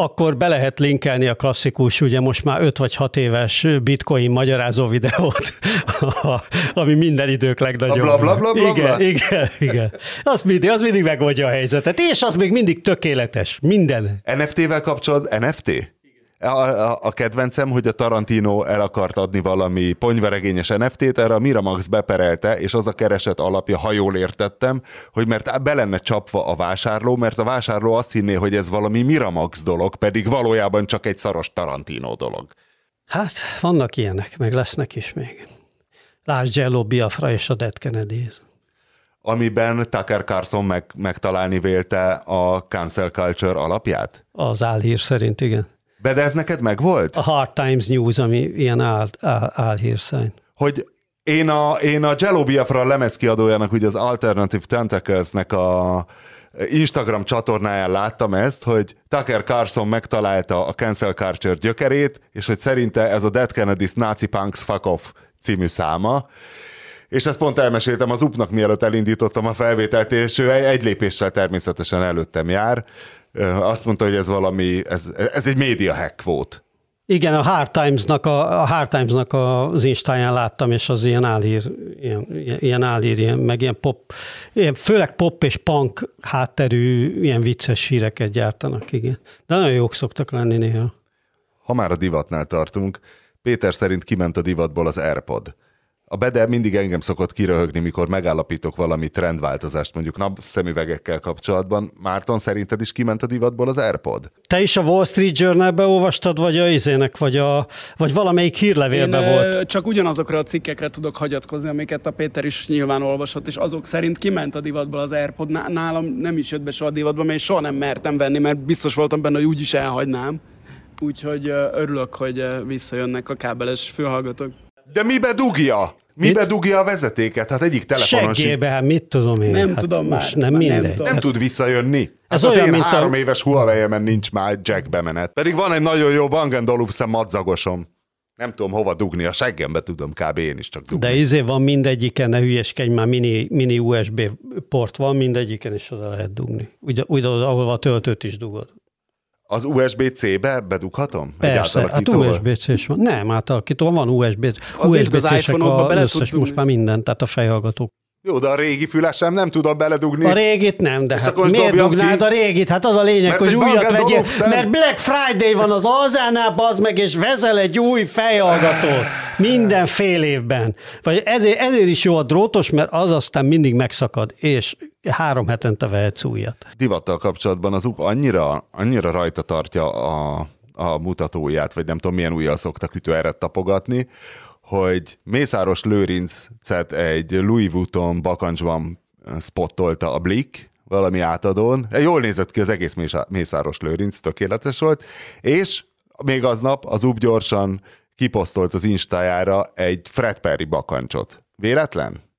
akkor be lehet linkelni a klasszikus, ugye most már 5 vagy 6 éves bitcoin magyarázó videót, ami minden idők legnagyobb. Bla, bla, bla, bla, igen, bla? igen, igen. Az mindig, az mindig megoldja a helyzetet. És az még mindig tökéletes. Minden. NFT-vel kapcsolat NFT? A, a, a kedvencem, hogy a Tarantino el akart adni valami ponyveregényes NFT-t, erre a Miramax beperelte, és az a kereset alapja, ha jól értettem, hogy mert be lenne csapva a vásárló, mert a vásárló azt hinné, hogy ez valami Miramax dolog, pedig valójában csak egy szaros Tarantino dolog. Hát, vannak ilyenek, meg lesznek is még. Lásd Jello Biafra és a Dead Kennedys. Amiben Tucker Carlson meg, megtalálni vélte a cancel culture alapját? Az álhír szerint, igen. De ez neked megvolt? A Hard Times News, ami ilyen áll, áll, álhírszány. hogy én a, én a Jello Biafra lemezkiadójának, ugye az Alternative Tentacles-nek a Instagram csatornáján láttam ezt, hogy Tucker Carlson megtalálta a cancel culture gyökerét, és hogy szerinte ez a Dead Kennedys Nazi Punks Fuck Off című száma, és ezt pont elmeséltem az UP-nak, mielőtt elindítottam a felvételt, és ő egy lépéssel természetesen előttem jár. Azt mondta, hogy ez valami, ez, ez egy média hack volt. Igen, a Hard Times-nak, a, a Hard Times-nak az Instáján láttam, és az ilyen álhír, ilyen, ilyen- ilyen álhír, ilyen, meg ilyen pop, ilyen, főleg pop és punk hátterű, ilyen vicces híreket gyártanak, igen. De nagyon jók szoktak lenni néha. Ha már a divatnál tartunk, Péter szerint kiment a divatból az AirPod. A Bede mindig engem szokott kiröhögni, mikor megállapítok valami trendváltozást, mondjuk napszemüvegekkel kapcsolatban. Márton, szerinted is kiment a divatból az AirPod? Te is a Wall Street Journal-be olvastad, vagy a izének, vagy, a, vagy valamelyik hírlevélben Én, volt? Csak ugyanazokra a cikkekre tudok hagyatkozni, amiket a Péter is nyilván olvasott, és azok szerint kiment a divatból az Airpod. Ná- Nálam nem is jött be soha a divatba, mert én soha nem mertem venni, mert biztos voltam benne, hogy úgyis elhagynám. Úgyhogy örülök, hogy visszajönnek a kábeles fülhallgatók. De mibe dugja? Mibe Mit? dugja a vezetéket? Hát egyik telefonon Seggébe, hát mit tudom én. Nem hát tudom most már, nem már nem mindegy. tudom. nem tud visszajönni. Hát Ez az olyan, én mint a- három éves Huawei-emen nincs már jack bemenet. Pedig van egy nagyon jó Bang Olufsen madzagosom. Nem tudom hova dugni, a seggembe tudom kb. én is csak dugni. De izé van mindegyiken, ne hülyeskedj már, mini, mini USB port van, mindegyiken is oda lehet dugni. Úgy, úgy ahol a töltőt is dugod. Az USB-C-be bedughatom? Egy Persze, hát átalakítóval? USB-C-s van. Nem, átalakító van USB, Az USB-C-sek iPhone-okba a bele összes most már minden, tehát a fejhallgatók. Jó, de a régi fülesem nem tudom beledugni. A régit nem, de És hát miért dugnád ki? a régit? Hát az a lényeg, Mert hogy újat vegyél, mert Black Friday van az Alzánál, bazd meg, és vezel egy új fejhallgatót minden fél évben. Vagy ezért, ezért is jó a drótos, mert az aztán mindig megszakad, és három hetente vehetsz újat. divattal kapcsolatban az UP annyira, annyira rajta tartja a, a mutatóját, vagy nem tudom milyen újjal szoktak ütőeret tapogatni, hogy Mészáros Lőrincet egy Louis Vuitton bakancsban spottolta a Blick, valami átadón. Jól nézett ki az egész Mészáros Lőrinc, tökéletes volt, és még aznap az UP gyorsan kiposztolt az Instájára egy Fred Perry bakancsot. Véletlen?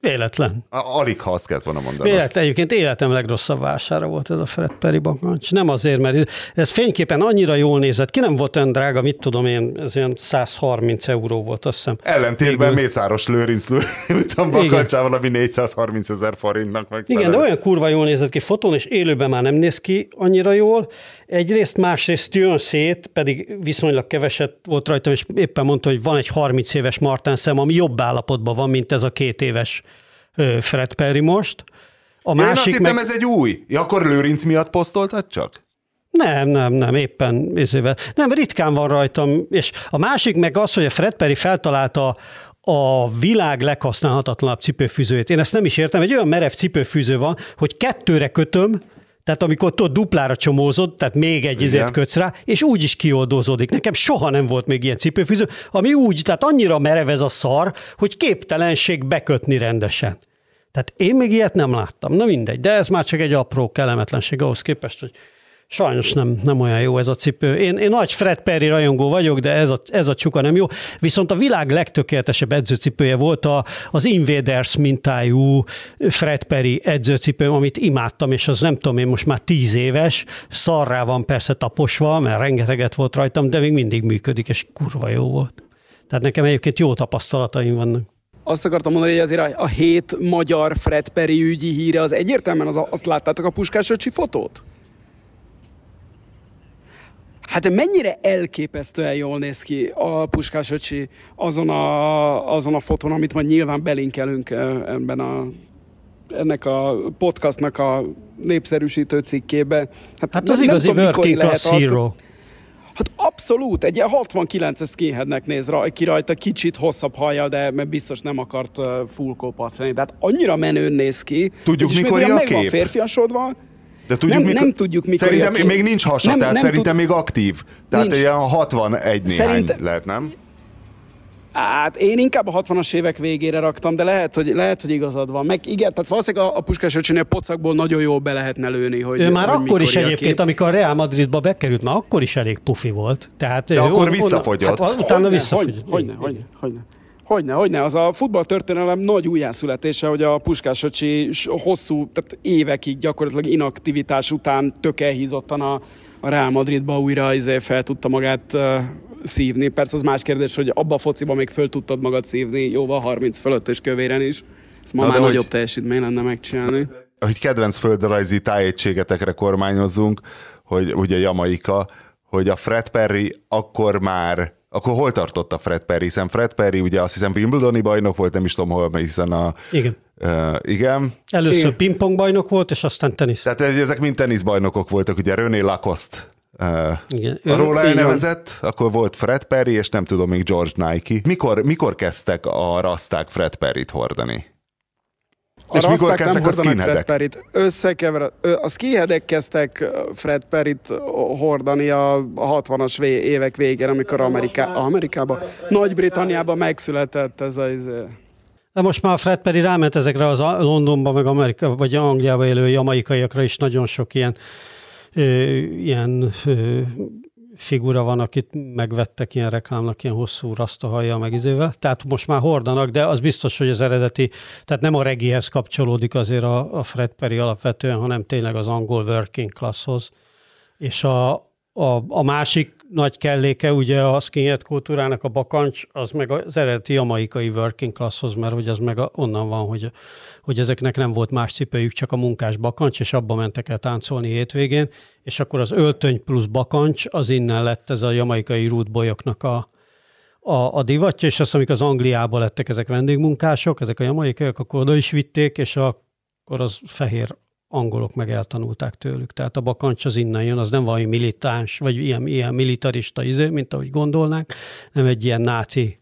Véletlen. A- Alig, ha azt kellett volna mondanom. Véletlen, egyébként életem legrosszabb vására volt ez a Fred Perry bakancs. Nem azért, mert ez fényképen annyira jól nézett ki, nem volt olyan drága, mit tudom én, ez olyan 130 euró volt, azt hiszem. Ellentétben Végül. Mészáros Lőrinc Lőrinc bakancsával, ami 430 ezer forintnak meg. Igen, de olyan kurva jól nézett ki fotón, és élőben már nem néz ki annyira jól. Egyrészt, másrészt jön szét, pedig viszonylag keveset volt rajta, és éppen mondta, hogy van egy 30 éves Martán szem, ami jobb állapotban van, mint ez a két éves Fred Perry most. A Ja, én azt másik hittem, meg... ez egy új. Ja, akkor Lőrinc miatt posztoltad csak? Nem, nem, nem, éppen ezével. Nem, ritkán van rajtam. És a másik meg az, hogy a Fred Perry feltalálta a világ leghasználhatatlanabb cipőfűzőjét. Én ezt nem is értem. Egy olyan merev cipőfűző van, hogy kettőre kötöm, Tehát amikor tudod, duplára csomózod, tehát még egy izért kötsz rá, és úgy is kioldózódik. Nekem soha nem volt még ilyen cipőfűző, ami úgy, tehát annyira merev ez a szar, hogy képtelenség bekötni rendesen. Tehát én még ilyet nem láttam. Na mindegy, de ez már csak egy apró kellemetlenség ahhoz képest, hogy Sajnos nem, nem olyan jó ez a cipő. Én, én nagy Fred Perry rajongó vagyok, de ez a, ez a csuka nem jó. Viszont a világ legtökéletesebb edzőcipője volt a, az Invaders mintájú Fred Perry edzőcipő, amit imádtam, és az nem tudom én most már tíz éves, szarrá van persze taposva, mert rengeteget volt rajtam, de még mindig működik, és kurva jó volt. Tehát nekem egyébként jó tapasztalataim vannak. Azt akartam mondani, hogy azért a, a hét magyar Fred Perry ügyi híre az egyértelműen az, azt láttátok a Puskás fotót? Hát mennyire elképesztően jól néz ki a Puskás öcsi azon a, azon a fotón, amit majd nyilván belinkelünk ebben a ennek a podcastnak a népszerűsítő cikkébe. Hát, hát az nem, igazi nem working class hero. Azt, Hát abszolút, egy ilyen 69-es skinheadnek néz raj, ki rajta, kicsit hosszabb hajjal, de mert biztos nem akart full lenni. Tehát annyira menőn néz ki. Tudjuk, mikor a kép? Meg van férfiasodva, de tudjuk, nem, mikor... nem tudjuk, mikor Szerintem ki... még nincs hasa, nem, tehát nem szerintem tud... még aktív. Tehát nincs. ilyen 61 néhány Szerinte... lehet, nem? Hát én inkább a 60-as évek végére raktam, de lehet, hogy, lehet, hogy igazad van. Meg igen, tehát valószínűleg a, a Puskás öcsinél pocakból nagyon jól be lehetne lőni. Hogy, ő már hogy akkor is egyébként, kép. amikor a Real Madridba bekerült, már akkor is elég pufi volt. Tehát de ő, akkor visszafogyott. Hát, utána hogyne, visszafogyott. Hogyne, hogyne, hogyne, hogyne. Hogyne, hogyne, az a futballtörténelem nagy újjászületése, hogy a Puskás öcsi hosszú, tehát évekig gyakorlatilag inaktivitás után tökelhízottan a, a Real Madridba újra izé fel tudta magát uh, szívni. Persze az más kérdés, hogy abba a fociba még föl tudtad magad szívni, jóval 30 fölött és kövéren is. Ezt ma Na, már nagyobb hogy... teljesítmény lenne megcsinálni. Hogy kedvenc földrajzi tájegységetekre kormányozzunk, hogy ugye Jamaika, hogy a Fred Perry akkor már akkor hol tartott a Fred Perry? Hiszen Fred Perry ugye azt hiszem Wimbledoni bajnok volt, nem is tudom hol, hiszen a... Igen. Uh, igen. Először igen. pingpong bajnok volt, és aztán tenisz. Tehát ezek mind teniszbajnokok voltak, ugye René Lacoste uh, igen. róla elnevezett, akkor volt Fred Perry, és nem tudom, még George Nike. Mikor, mikor kezdtek a raszták Fred Perry-t hordani? A és mikor kezdtek a skinheadek? Fred Összekever, a skinheadek kezdtek Fred Perryt hordani a 60-as évek végén, amikor Ameriká, Amerikában, Nagy-Britanniában megszületett ez az... Izé. De most már Fred Perry ráment ezekre az Londonban, meg Amerika, vagy Angliába élő jamaikaiakra is nagyon sok ilyen, ö, ilyen ö, figura van, akit megvettek ilyen reklámnak, ilyen hosszú rasztahajjal meg izével. Tehát most már hordanak, de az biztos, hogy az eredeti, tehát nem a regihez kapcsolódik azért a, a Fred Perry alapvetően, hanem tényleg az angol working classhoz. És a, a, a másik nagy kelléke ugye a skinhead kultúrának a bakancs, az meg az eredeti jamaikai working classhoz, mert hogy az meg a, onnan van, hogy, hogy ezeknek nem volt más cipőjük, csak a munkás bakancs, és abba mentek el táncolni hétvégén, és akkor az öltöny plusz bakancs, az innen lett ez a jamaikai rútbolyoknak a, a, a divatja, és azt, amikor az Angliába lettek ezek vendégmunkások, ezek a jamaikaiak, akkor oda is vitték, és akkor az fehér angolok meg eltanulták tőlük. Tehát a bakancs az innen jön, az nem valami militáns, vagy ilyen, ilyen militarista izé, mint ahogy gondolnák, nem egy ilyen náci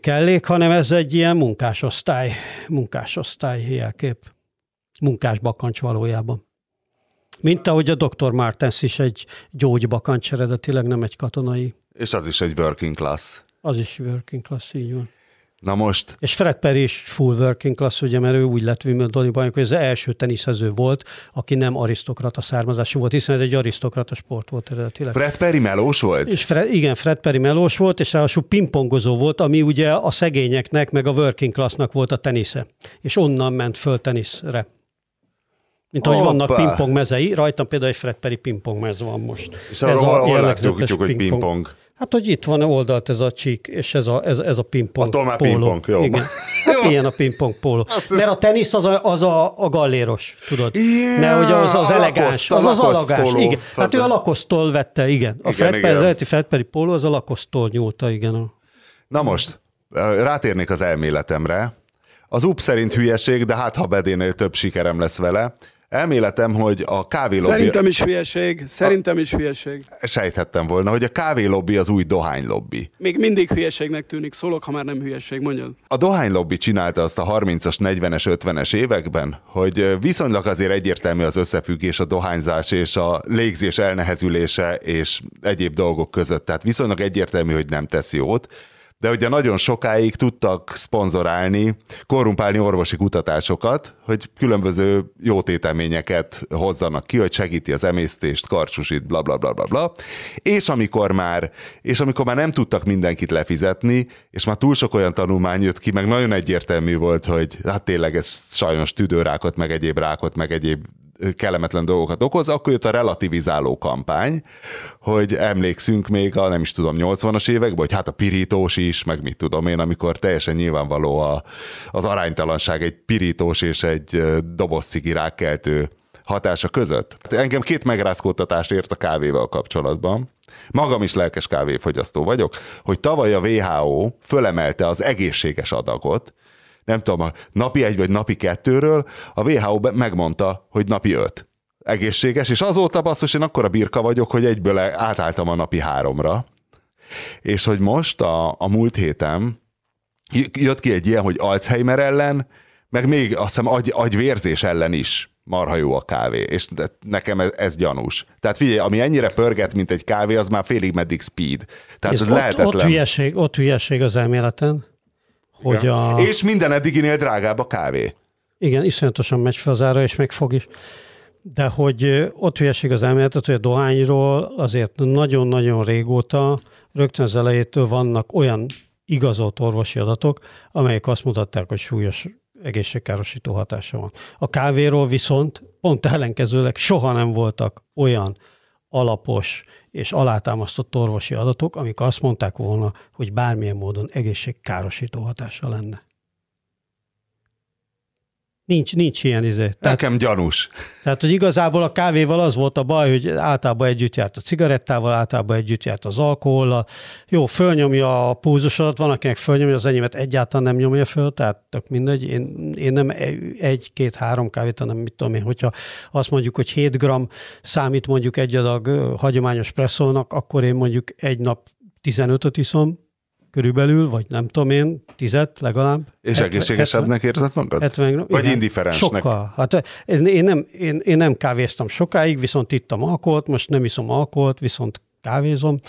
kellék, hanem ez egy ilyen munkásosztály, munkásosztály jelkép. Munkás bakancs valójában. Mint ahogy a Dr. Martens is egy gyógybakancs eredetileg, nem egy katonai. És az is egy working class. Az is working class, így van. Na most. És Fred Perry is full working class, ugye, mert ő úgy lett Wimbledoni bajnok, hogy az első teniszező volt, aki nem arisztokrata származású volt, hiszen ez egy arisztokrata sport volt eredetileg. Fred Perry melós volt? És Fred, igen, Fred Perry melós volt, és ráadásul pingpongozó volt, ami ugye a szegényeknek, meg a working classnak volt a tenisze. És onnan ment föl teniszre. Mint ahogy Hoppa. vannak pingpong mezei, rajtam például egy Fred Perry pingpong mez van most. És ez arról a hol látjuk, hogy pingpong? Hát, hogy itt van oldalt ez a csík, és ez a, ez, ez a pingpong Attól már póló. pingpong, jó. Igen. Hát ilyen a pingpong póló. Mert a tenisz az a, az a, a galléros, tudod? Yeah, Mert hogy az az elegáns, az az alagáns. Igen. Hát ő a lakosztól vette, igen. A igen, Fred igen. Fred póló az a lakosztól nyúlta, igen. Na most, rátérnék az elméletemre. Az UP szerint hülyeség, de hát ha bedénél több sikerem lesz vele. Elméletem, hogy a kávélobbi... Szerintem is hülyeség, szerintem is hülyeség. Sejthettem volna, hogy a kávélobbi az új dohánylobbi. Még mindig hülyeségnek tűnik, szólok, ha már nem hülyeség, mondjad. A dohánylobbi csinálta azt a 30-as, 40-es, 50-es években, hogy viszonylag azért egyértelmű az összefüggés a dohányzás és a légzés elnehezülése és egyéb dolgok között. Tehát viszonylag egyértelmű, hogy nem tesz jót de ugye nagyon sokáig tudtak szponzorálni, korrumpálni orvosi kutatásokat, hogy különböző jótéteményeket hozzanak ki, hogy segíti az emésztést, karcsúsít, bla bla bla bla bla. És amikor már, és amikor már nem tudtak mindenkit lefizetni, és már túl sok olyan tanulmány jött ki, meg nagyon egyértelmű volt, hogy hát tényleg ez sajnos tüdőrákot, meg egyéb rákot, meg egyéb kellemetlen dolgokat okoz, akkor jött a relativizáló kampány, hogy emlékszünk még a nem is tudom 80-as években, hogy hát a pirítós is, meg mit tudom én, amikor teljesen nyilvánvaló a, az aránytalanság egy pirítós és egy doboz cigi rákkeltő hatása között. Engem két megrázkódtatást ért a kávéval kapcsolatban. Magam is lelkes kávéfogyasztó vagyok, hogy tavaly a WHO fölemelte az egészséges adagot, nem tudom, a napi egy vagy napi kettőről, a WHO megmondta, hogy napi öt. Egészséges, és azóta basszus, én akkora birka vagyok, hogy egyből átálltam a napi háromra. És hogy most a, a múlt héten jött ki egy ilyen, hogy Alzheimer ellen, meg még azt hiszem agy, agyvérzés ellen is marha jó a kávé, és nekem ez, ez gyanús. Tehát figyelj, ami ennyire pörget, mint egy kávé, az már félig meddig speed. Tehát ott, lehetetlen. Ott hülyeség, ott hülyeség az elméleten. Hogy a... És minden eddiginél drágább a kávé. Igen, iszonyatosan megy fel az ára, és megfog is. De hogy ott hülyeség az elméletet, hogy a dohányról azért nagyon-nagyon régóta, rögtön az elejétől vannak olyan igazolt orvosi adatok, amelyek azt mutatták, hogy súlyos egészségkárosító hatása van. A kávéról viszont pont ellenkezőleg soha nem voltak olyan alapos és alátámasztott orvosi adatok, amik azt mondták volna, hogy bármilyen módon egészségkárosító hatása lenne. Nincs, nincs ilyen izé. Tehát, Nekem gyanús. Tehát, hogy igazából a kávéval az volt a baj, hogy általában együtt járt a cigarettával, általában együtt járt az alkohollal. Jó, fölnyomja a púzusodat, van, akinek fölnyomja, az enyémet egyáltalán nem nyomja föl, tehát tök mindegy. Én, én nem egy, két, három kávét, hanem mit tudom én, hogyha azt mondjuk, hogy 7 gram számít mondjuk egy adag hagyományos presszolnak, akkor én mondjuk egy nap 15-öt iszom, körülbelül, vagy nem tudom én, tizet legalább. És 70, egészségesebbnek érzed magad? 70, vagy igen, indiferensnek? Sokkal. Hát én nem, én, én nem kávéztam sokáig, viszont ittam alkoholt, most nem iszom alkoholt, viszont kávézom,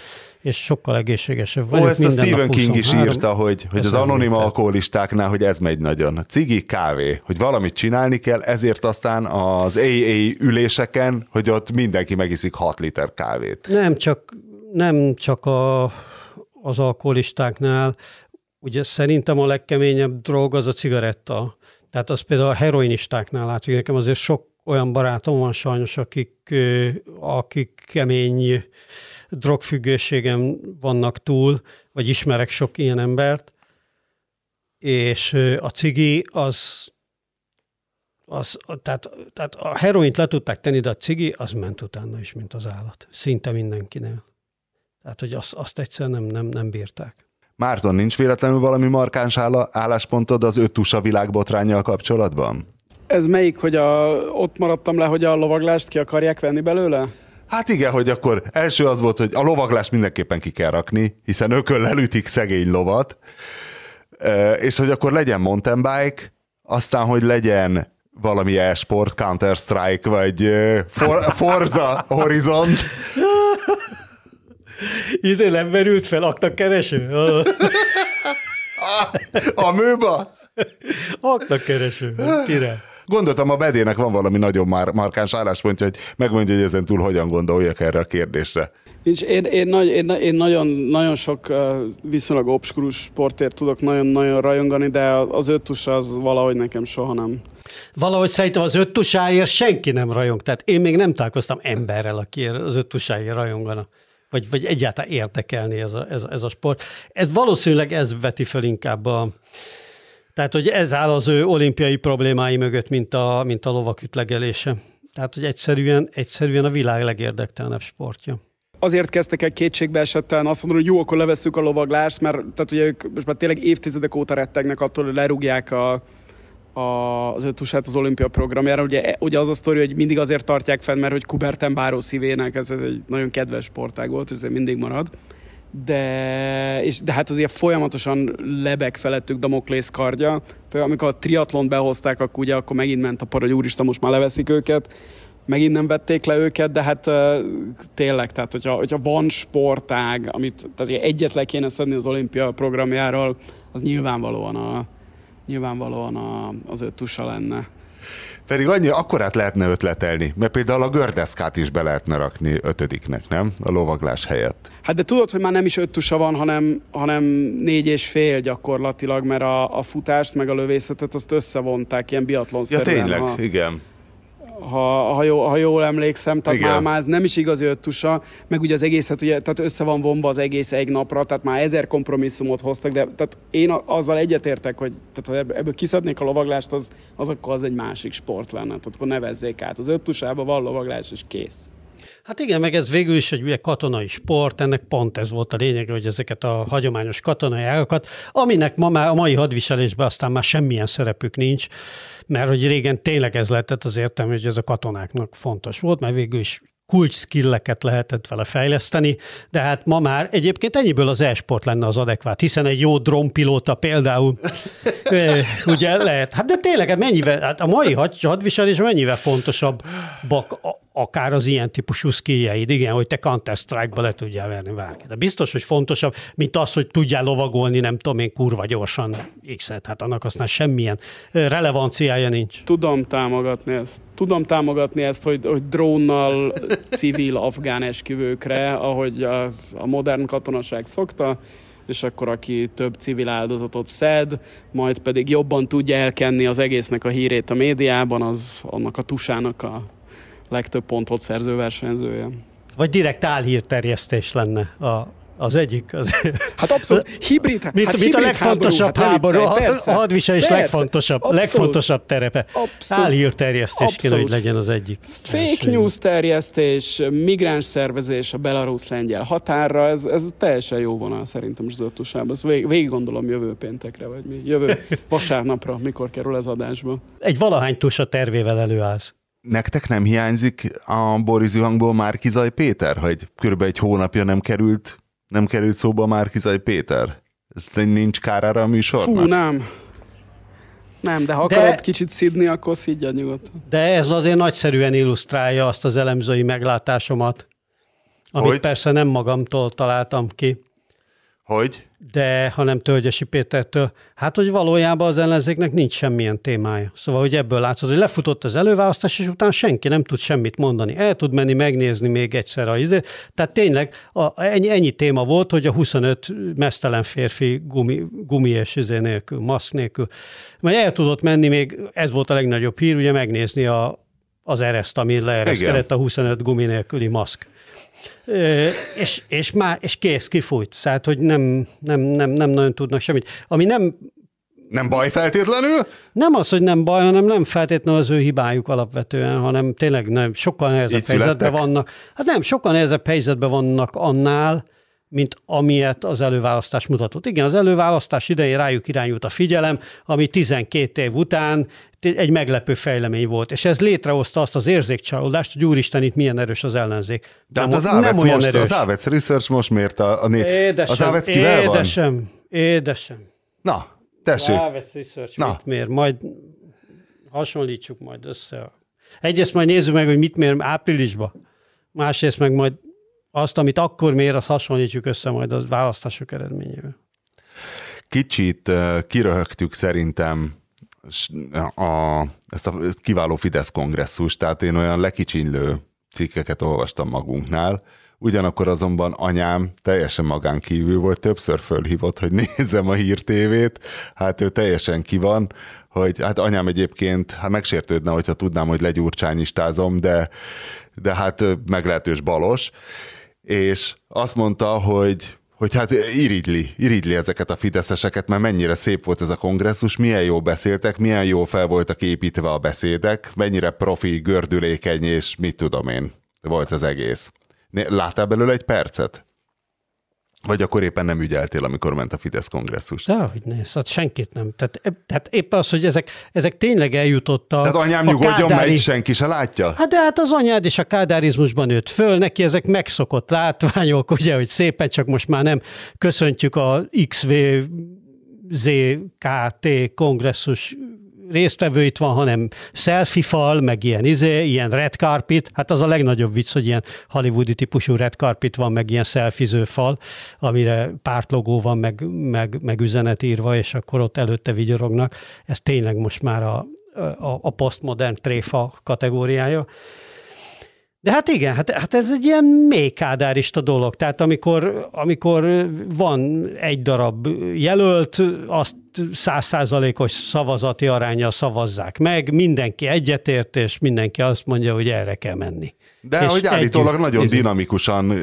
és sokkal egészségesebb vagyok. Ó, ezt a Stephen King is írta, hogy, hogy az anonim alkoholistáknál, hogy ez megy nagyon. Cigi, kávé, hogy valamit csinálni kell, ezért aztán az AA üléseken, hogy ott mindenki megiszik 6 liter kávét. Nem csak, nem csak a az alkoholistáknál, ugye szerintem a legkeményebb drog az a cigaretta. Tehát az például a heroinistáknál látszik. Nekem azért sok olyan barátom van sajnos, akik, akik kemény drogfüggőségem vannak túl, vagy ismerek sok ilyen embert, és a cigi az, az tehát, tehát a heroint le tudták tenni, de a cigi az ment utána is, mint az állat. Szinte mindenkinél. Tehát, hogy azt, azt egyszerűen nem, nem, nem bírták. Márton, nincs véletlenül valami markáns álláspontod az öt tusa világbotrányjal kapcsolatban? Ez melyik, hogy a, ott maradtam le, hogy a lovaglást ki akarják venni belőle? Hát igen, hogy akkor első az volt, hogy a lovaglást mindenképpen ki kell rakni, hiszen ököl elütik szegény lovat, és hogy akkor legyen mountain bike, aztán, hogy legyen valami e-sport, Counter-Strike, vagy For- Forza Horizon. Izé nem verült fel akta kereső? A műba? Akta kereső, kire? Gondoltam, a bedének van valami nagyon már markáns álláspontja, hogy megmondja, hogy ezen túl hogyan gondoljak erre a kérdésre. Nincs, én, én, nagy, én, én nagyon, nagyon sok viszonylag obskurus sportért tudok nagyon-nagyon rajongani, de az öttus az valahogy nekem soha nem. Valahogy szerintem az öttusáért senki nem rajong. Tehát én még nem találkoztam emberrel, aki az öttusáért rajongana vagy, vagy egyáltalán érdekelni ez a, ez, ez a sport. Ez valószínűleg ez veti fel inkább a, tehát, hogy ez áll az ő olimpiai problémái mögött, mint a, mint a lovak ütlegelése. Tehát, hogy egyszerűen, egyszerűen a világ legérdektelenebb sportja azért kezdtek el kétségbe esetten azt mondani, hogy jó, akkor levesszük a lovaglást, mert tehát ugye ők most már tényleg évtizedek óta rettegnek attól, hogy lerúgják a az ötusát az olimpia programjára. Ugye, ugye az a sztori, hogy mindig azért tartják fenn, mert hogy Kuberten báró szívének, ez, ez egy nagyon kedves sportág volt, és ez mindig marad. De, és, de hát azért folyamatosan lebeg felettük Damoklész kardja. Amikor a triatlon behozták, akkor ugye akkor megint ment a para, hogy úristen, most már leveszik őket megint nem vették le őket, de hát tényleg, tehát hogyha, hogyha van sportág, amit tehát egyet le kéne szedni az olimpia programjáról, az nyilvánvalóan, a, nyilvánvalóan a, az ötusa lenne. Pedig annyi, akkorát lehetne ötletelni, mert például a gördeszkát is be lehetne rakni ötödiknek, nem? A lovaglás helyett. Hát de tudod, hogy már nem is öt tusa van, hanem, hanem négy és fél gyakorlatilag, mert a, a futást meg a lövészetet azt összevonták ilyen biatlon Ja tényleg, ha, igen ha, ha, jó, ha jól emlékszem, tehát Igen. már, már ez nem is igazi öttusa, meg ugye az egészet, ugye, tehát össze van vonva az egész egy napra, tehát már ezer kompromisszumot hoztak, de tehát én azzal egyetértek, hogy tehát ha ebből kiszednék a lovaglást, az, az akkor az egy másik sport lenne, tehát akkor nevezzék át. Az öttusában van lovaglás, és kész. Hát igen, meg ez végül is egy ugye katonai sport, ennek pont ez volt a lényeg, hogy ezeket a hagyományos katonai ágakat, aminek ma már a mai hadviselésben aztán már semmilyen szerepük nincs, mert hogy régen tényleg ez lehetett az értelme, hogy ez a katonáknak fontos volt, mert végül is kulcs skilleket lehetett vele fejleszteni, de hát ma már egyébként ennyiből az e-sport lenne az adekvát, hiszen egy jó drónpilóta például ugye lehet, hát de tényleg hát mennyivel, hát a mai hadviselés mennyivel fontosabb bak, akár az ilyen típusú skilljeid, igen, hogy te Counter-Strike-ba le tudjál verni bárki. De biztos, hogy fontosabb, mint az, hogy tudjál lovagolni, nem tudom én, kurva gyorsan X-et. Hát annak aztán semmilyen relevanciája nincs. Tudom támogatni ezt. Tudom támogatni ezt, hogy, hogy drónnal civil afgán esküvőkre, ahogy a, a modern katonaság szokta, és akkor aki több civil áldozatot szed, majd pedig jobban tudja elkenni az egésznek a hírét a médiában, az annak a tusának a legtöbb pontot szerző versenyzője. Vagy direkt álhírterjesztés lenne a, az egyik. Az... Hát abszolút. Hibrid, mint, hát mint a legfontosabb háború, háború a, a hadviselés persze, legfontosabb, abszolút, legfontosabb terepe. Abszolút, Álhírterjesztés kéne, hogy legyen az egyik. Fake news terjesztés, migráns szervezés a belarusz-lengyel határra, ez, ez teljesen jó vonal szerintem Zöldtusában. Ezt vég, végig gondolom jövő péntekre, vagy mi, jövő vasárnapra, mikor kerül ez adásba. Egy valahány tusa tervével előállsz nektek nem hiányzik a Boris Zuhangból Márkizaj Péter, hogy körülbelül egy hónapja nem került, nem került szóba Márkizaj Péter? Ez nincs kárára a műsornak? Fú, nem. Nem, de ha de, akarod kicsit szidni, akkor szidja nyugodtan. De ez azért nagyszerűen illusztrálja azt az elemzői meglátásomat, amit hogy? persze nem magamtól találtam ki. Hogy? de hanem Tölgyesi Pétertől, hát hogy valójában az ellenzéknek nincs semmilyen témája. Szóval, hogy ebből látszott, hogy lefutott az előválasztás, és utána senki nem tud semmit mondani. El tud menni megnézni még egyszer a izé. Tehát tényleg a, ennyi, ennyi téma volt, hogy a 25 mesztelen férfi gumi, gumi és izé nélkül, maszk nélkül, mert el tudott menni még, ez volt a legnagyobb hír, ugye megnézni a, az ereszt, ami leereszkedett a 25 gumi nélküli maszk és, és, már, és kész, kifújt. Tehát, hogy nem, nem, nem, nem nagyon tudnak semmit. Ami nem nem baj feltétlenül? Nem az, hogy nem baj, hanem nem feltétlenül az ő hibájuk alapvetően, hanem tényleg nem, sokkal nehezebb helyzetben vannak. Hát nem, sokkal nehezebb helyzetben vannak annál, mint amilyet az előválasztás mutatott. Igen, az előválasztás idején rájuk irányult a figyelem, ami 12 év után egy meglepő fejlemény volt, és ez létrehozta azt az érzékcsalódást, hogy úristen, itt milyen erős az ellenzék. De hát az nem most, erős. az Ávec Research most miért a, a né... Édesem, az Ávec kivel édesem, van? Édesem, Na, tessék. Az Ávec Research Na. mit mér? Majd hasonlítsuk majd össze. Egyrészt majd nézzük meg, hogy mit mér áprilisban. Másrészt meg majd azt, amit akkor mér, azt hasonlítjuk össze majd az választások eredményével. Kicsit kiröhögtük szerintem a, ezt a kiváló Fidesz kongresszus, tehát én olyan lekicsinylő cikkeket olvastam magunknál, Ugyanakkor azonban anyám teljesen magán kívül volt, többször fölhívott, hogy nézzem a hírtévét, hát ő teljesen ki van, hogy hát anyám egyébként hát megsértődne, hogyha tudnám, hogy legyurcsányistázom, de, de hát meglehetős balos, és azt mondta, hogy hogy hát irigyli, irigyli ezeket a fideszeseket, mert mennyire szép volt ez a kongresszus, milyen jó beszéltek, milyen jó fel voltak építve a beszédek, mennyire profi, gördülékeny, és mit tudom én, volt az egész. Láttál belőle egy percet? Vagy akkor éppen nem ügyeltél, amikor ment a Fidesz kongresszus? hogy néz, hát senkit nem. Tehát, tehát éppen az, hogy ezek, ezek tényleg eljutottak. Tehát anyám nyugodjon, kádári... megy, senki se látja? Hát de hát az anyád is a kádárizmusban nőtt föl, neki ezek megszokott látványok, ugye, hogy szépen, csak most már nem köszöntjük a XVZKT kongresszus résztvevőit van, hanem selfie fal, meg ilyen izé, ilyen red carpet, hát az a legnagyobb vicc, hogy ilyen hollywoodi típusú red carpet van, meg ilyen selfiző fal, amire pártlogó van, meg, meg, meg üzenet írva, és akkor ott előtte vigyorognak. Ez tényleg most már a, a, a postmodern tréfa kategóriája. De hát igen, hát, hát ez egy ilyen mély kádárista dolog. Tehát amikor, amikor van egy darab jelölt, azt százszázalékos szavazati aránya szavazzák meg, mindenki egyetért, és mindenki azt mondja, hogy erre kell menni. De és hogy állítólag együtt, nagyon dinamikusan,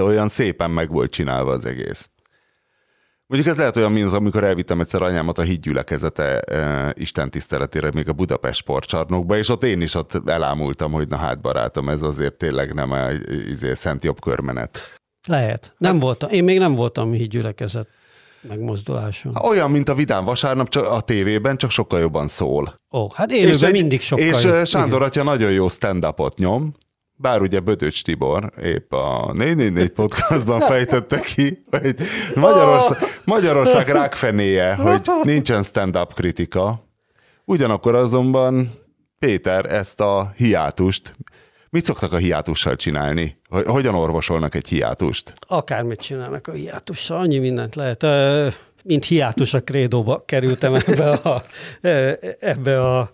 olyan szépen meg volt csinálva az egész. Mondjuk ez lehet olyan, mint amikor elvittem egyszer anyámat a hídgyülekezete e, Isten tiszteletére még a Budapest sportcsarnokba, és ott én is ott elámultam, hogy na hát barátom, ez azért tényleg nem egy izé, szent jobb körmenet. Lehet. Nem hát, voltam. Én még nem voltam hídgyülekezet megmozduláson. Olyan, mint a Vidám vasárnap csak a tévében, csak sokkal jobban szól. Ó, hát élőben és mindig sokkal És jobb. Sándor atya nagyon jó stand-upot nyom, bár ugye Bödöcs Tibor épp a 444 podcastban fejtette ki, hogy Magyarország, Magyarország rákfenéje, hogy nincsen stand-up kritika. Ugyanakkor azonban Péter ezt a hiátust, mit szoktak a hiátussal csinálni? Hogyan orvosolnak egy hiátust? Akármit csinálnak a hiátussal, annyi mindent lehet. Mint hiátus a krédóba kerültem ebbe a, ebbe a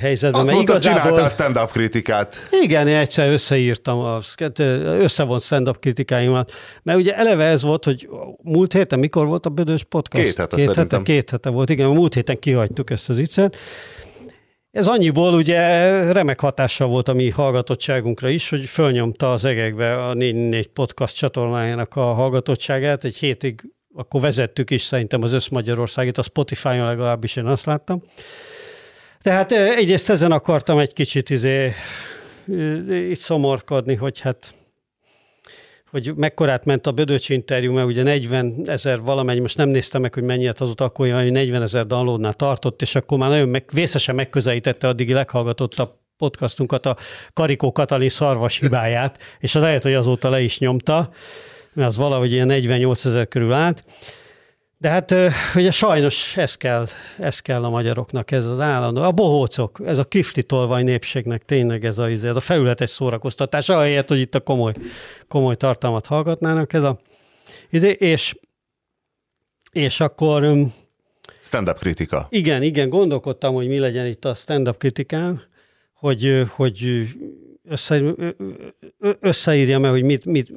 helyzetben. Azt mondtad, igazából... csináltál stand-up kritikát. Igen, én egyszer összeírtam, a, összevont stand-up kritikáimat, mert ugye eleve ez volt, hogy múlt héten, mikor volt a Bödös podcast? Két hete két hete, két hete volt, igen, múlt héten kihagytuk ezt az iccet. Ez annyiból ugye remek hatással volt a mi hallgatottságunkra is, hogy fölnyomta az egekbe a 4 podcast csatornájának a hallgatottságát. Egy hétig akkor vezettük is szerintem az Összmagyarországit, a Spotify-on legalábbis én azt láttam. Tehát egyrészt ezen akartam egy kicsit izé, itt szomorkodni, hogy hát hogy mekkorát ment a Bödöcs interjú, mert ugye 40 ezer valamennyi, most nem néztem meg, hogy mennyi az akkor hogy 40 ezer downloadnál tartott, és akkor már nagyon meg, vészesen megközelítette addigi leghallgatottabb podcastunkat, a Karikó Katalin szarvas hibáját, és az lehet, hogy azóta le is nyomta, mert az valahogy ilyen 48 ezer körül állt. De hát ugye sajnos ez kell, ez kell a magyaroknak, ez az állandó. A bohócok, ez a kifli tolvaj népségnek tényleg ez a, ez a felületes szórakoztatás, ahelyett, hogy itt a komoly, komoly tartalmat hallgatnának. Ez a, és, és akkor... Stand-up kritika. Igen, igen, gondolkodtam, hogy mi legyen itt a stand-up kritikán, hogy, hogy össze, összeírja meg, hogy mit, mit,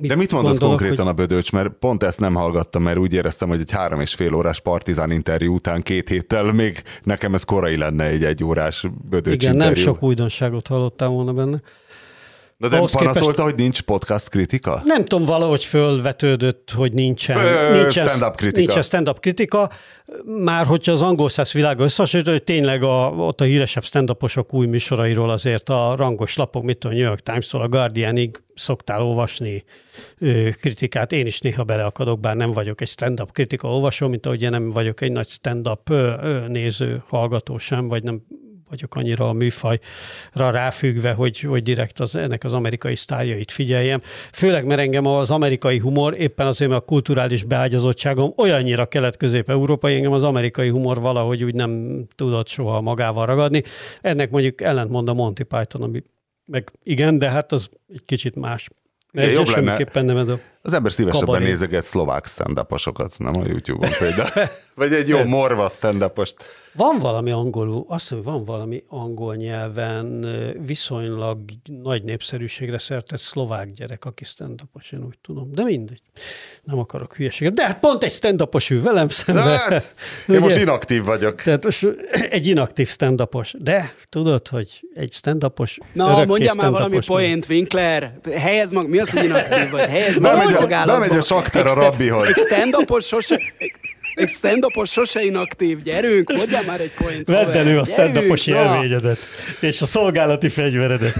mit De mit mondott gondolok, konkrétan hogy... a Bödöcs? Mert pont ezt nem hallgattam, mert úgy éreztem, hogy egy három és fél órás partizán interjú után két héttel még nekem ez korai lenne egy egy órás Bödöcs Igen, interjú. nem sok újdonságot hallottam volna benne. De nem panaszolta, képest... hogy nincs podcast kritika? Nem tudom, valahogy fölvetődött, hogy nincsen, Ö, nincsen stand-up kritika. Nincsen stand-up kritika. Már hogyha az angol száz világ összehasonlítja, hogy tényleg a, ott a híresebb stand új műsorairól azért a rangos lapok, mit tudom, New York Times-tól a Guardianig szoktál olvasni ö, kritikát. Én is néha beleakadok, bár nem vagyok egy stand-up kritika olvasó, mint ahogy én nem vagyok egy nagy stand-up ö, ö, néző, hallgató sem, vagy nem vagyok annyira a műfajra ráfüggve, hogy, hogy direkt az, ennek az amerikai sztárjait figyeljem. Főleg, mert engem az amerikai humor, éppen azért, mert a kulturális beágyazottságom olyannyira kelet-közép-európai, engem az amerikai humor valahogy úgy nem tudott soha magával ragadni. Ennek mondjuk ellentmond a Monty Python, ami meg igen, de hát az egy kicsit más. Ez jobb lenne. Nem ez a az ember szívesebben kabaré. nézeget szlovák stand nem a YouTube-on például. Vagy egy jó morva stand van valami angolul, azt mondom, van valami angol nyelven viszonylag nagy népszerűségre szertett szlovák gyerek, aki stand én úgy tudom. De mindegy. Nem akarok hülyeséget. De hát pont egy stand ül velem szemben. Hát, én most inaktív vagyok. Tehát most egy inaktív stand De tudod, hogy egy stand Na, mondja már valami poént, Winkler. Helyez mag, mi az, hogy inaktív vagy? Helyez maga Bemegy a sakter a rabbihoz. Egy stand sose, egy stand sose inaktív, gyerünk, mondjál már egy point. Vedd elő a stand élményedet, és a szolgálati fegyveredet.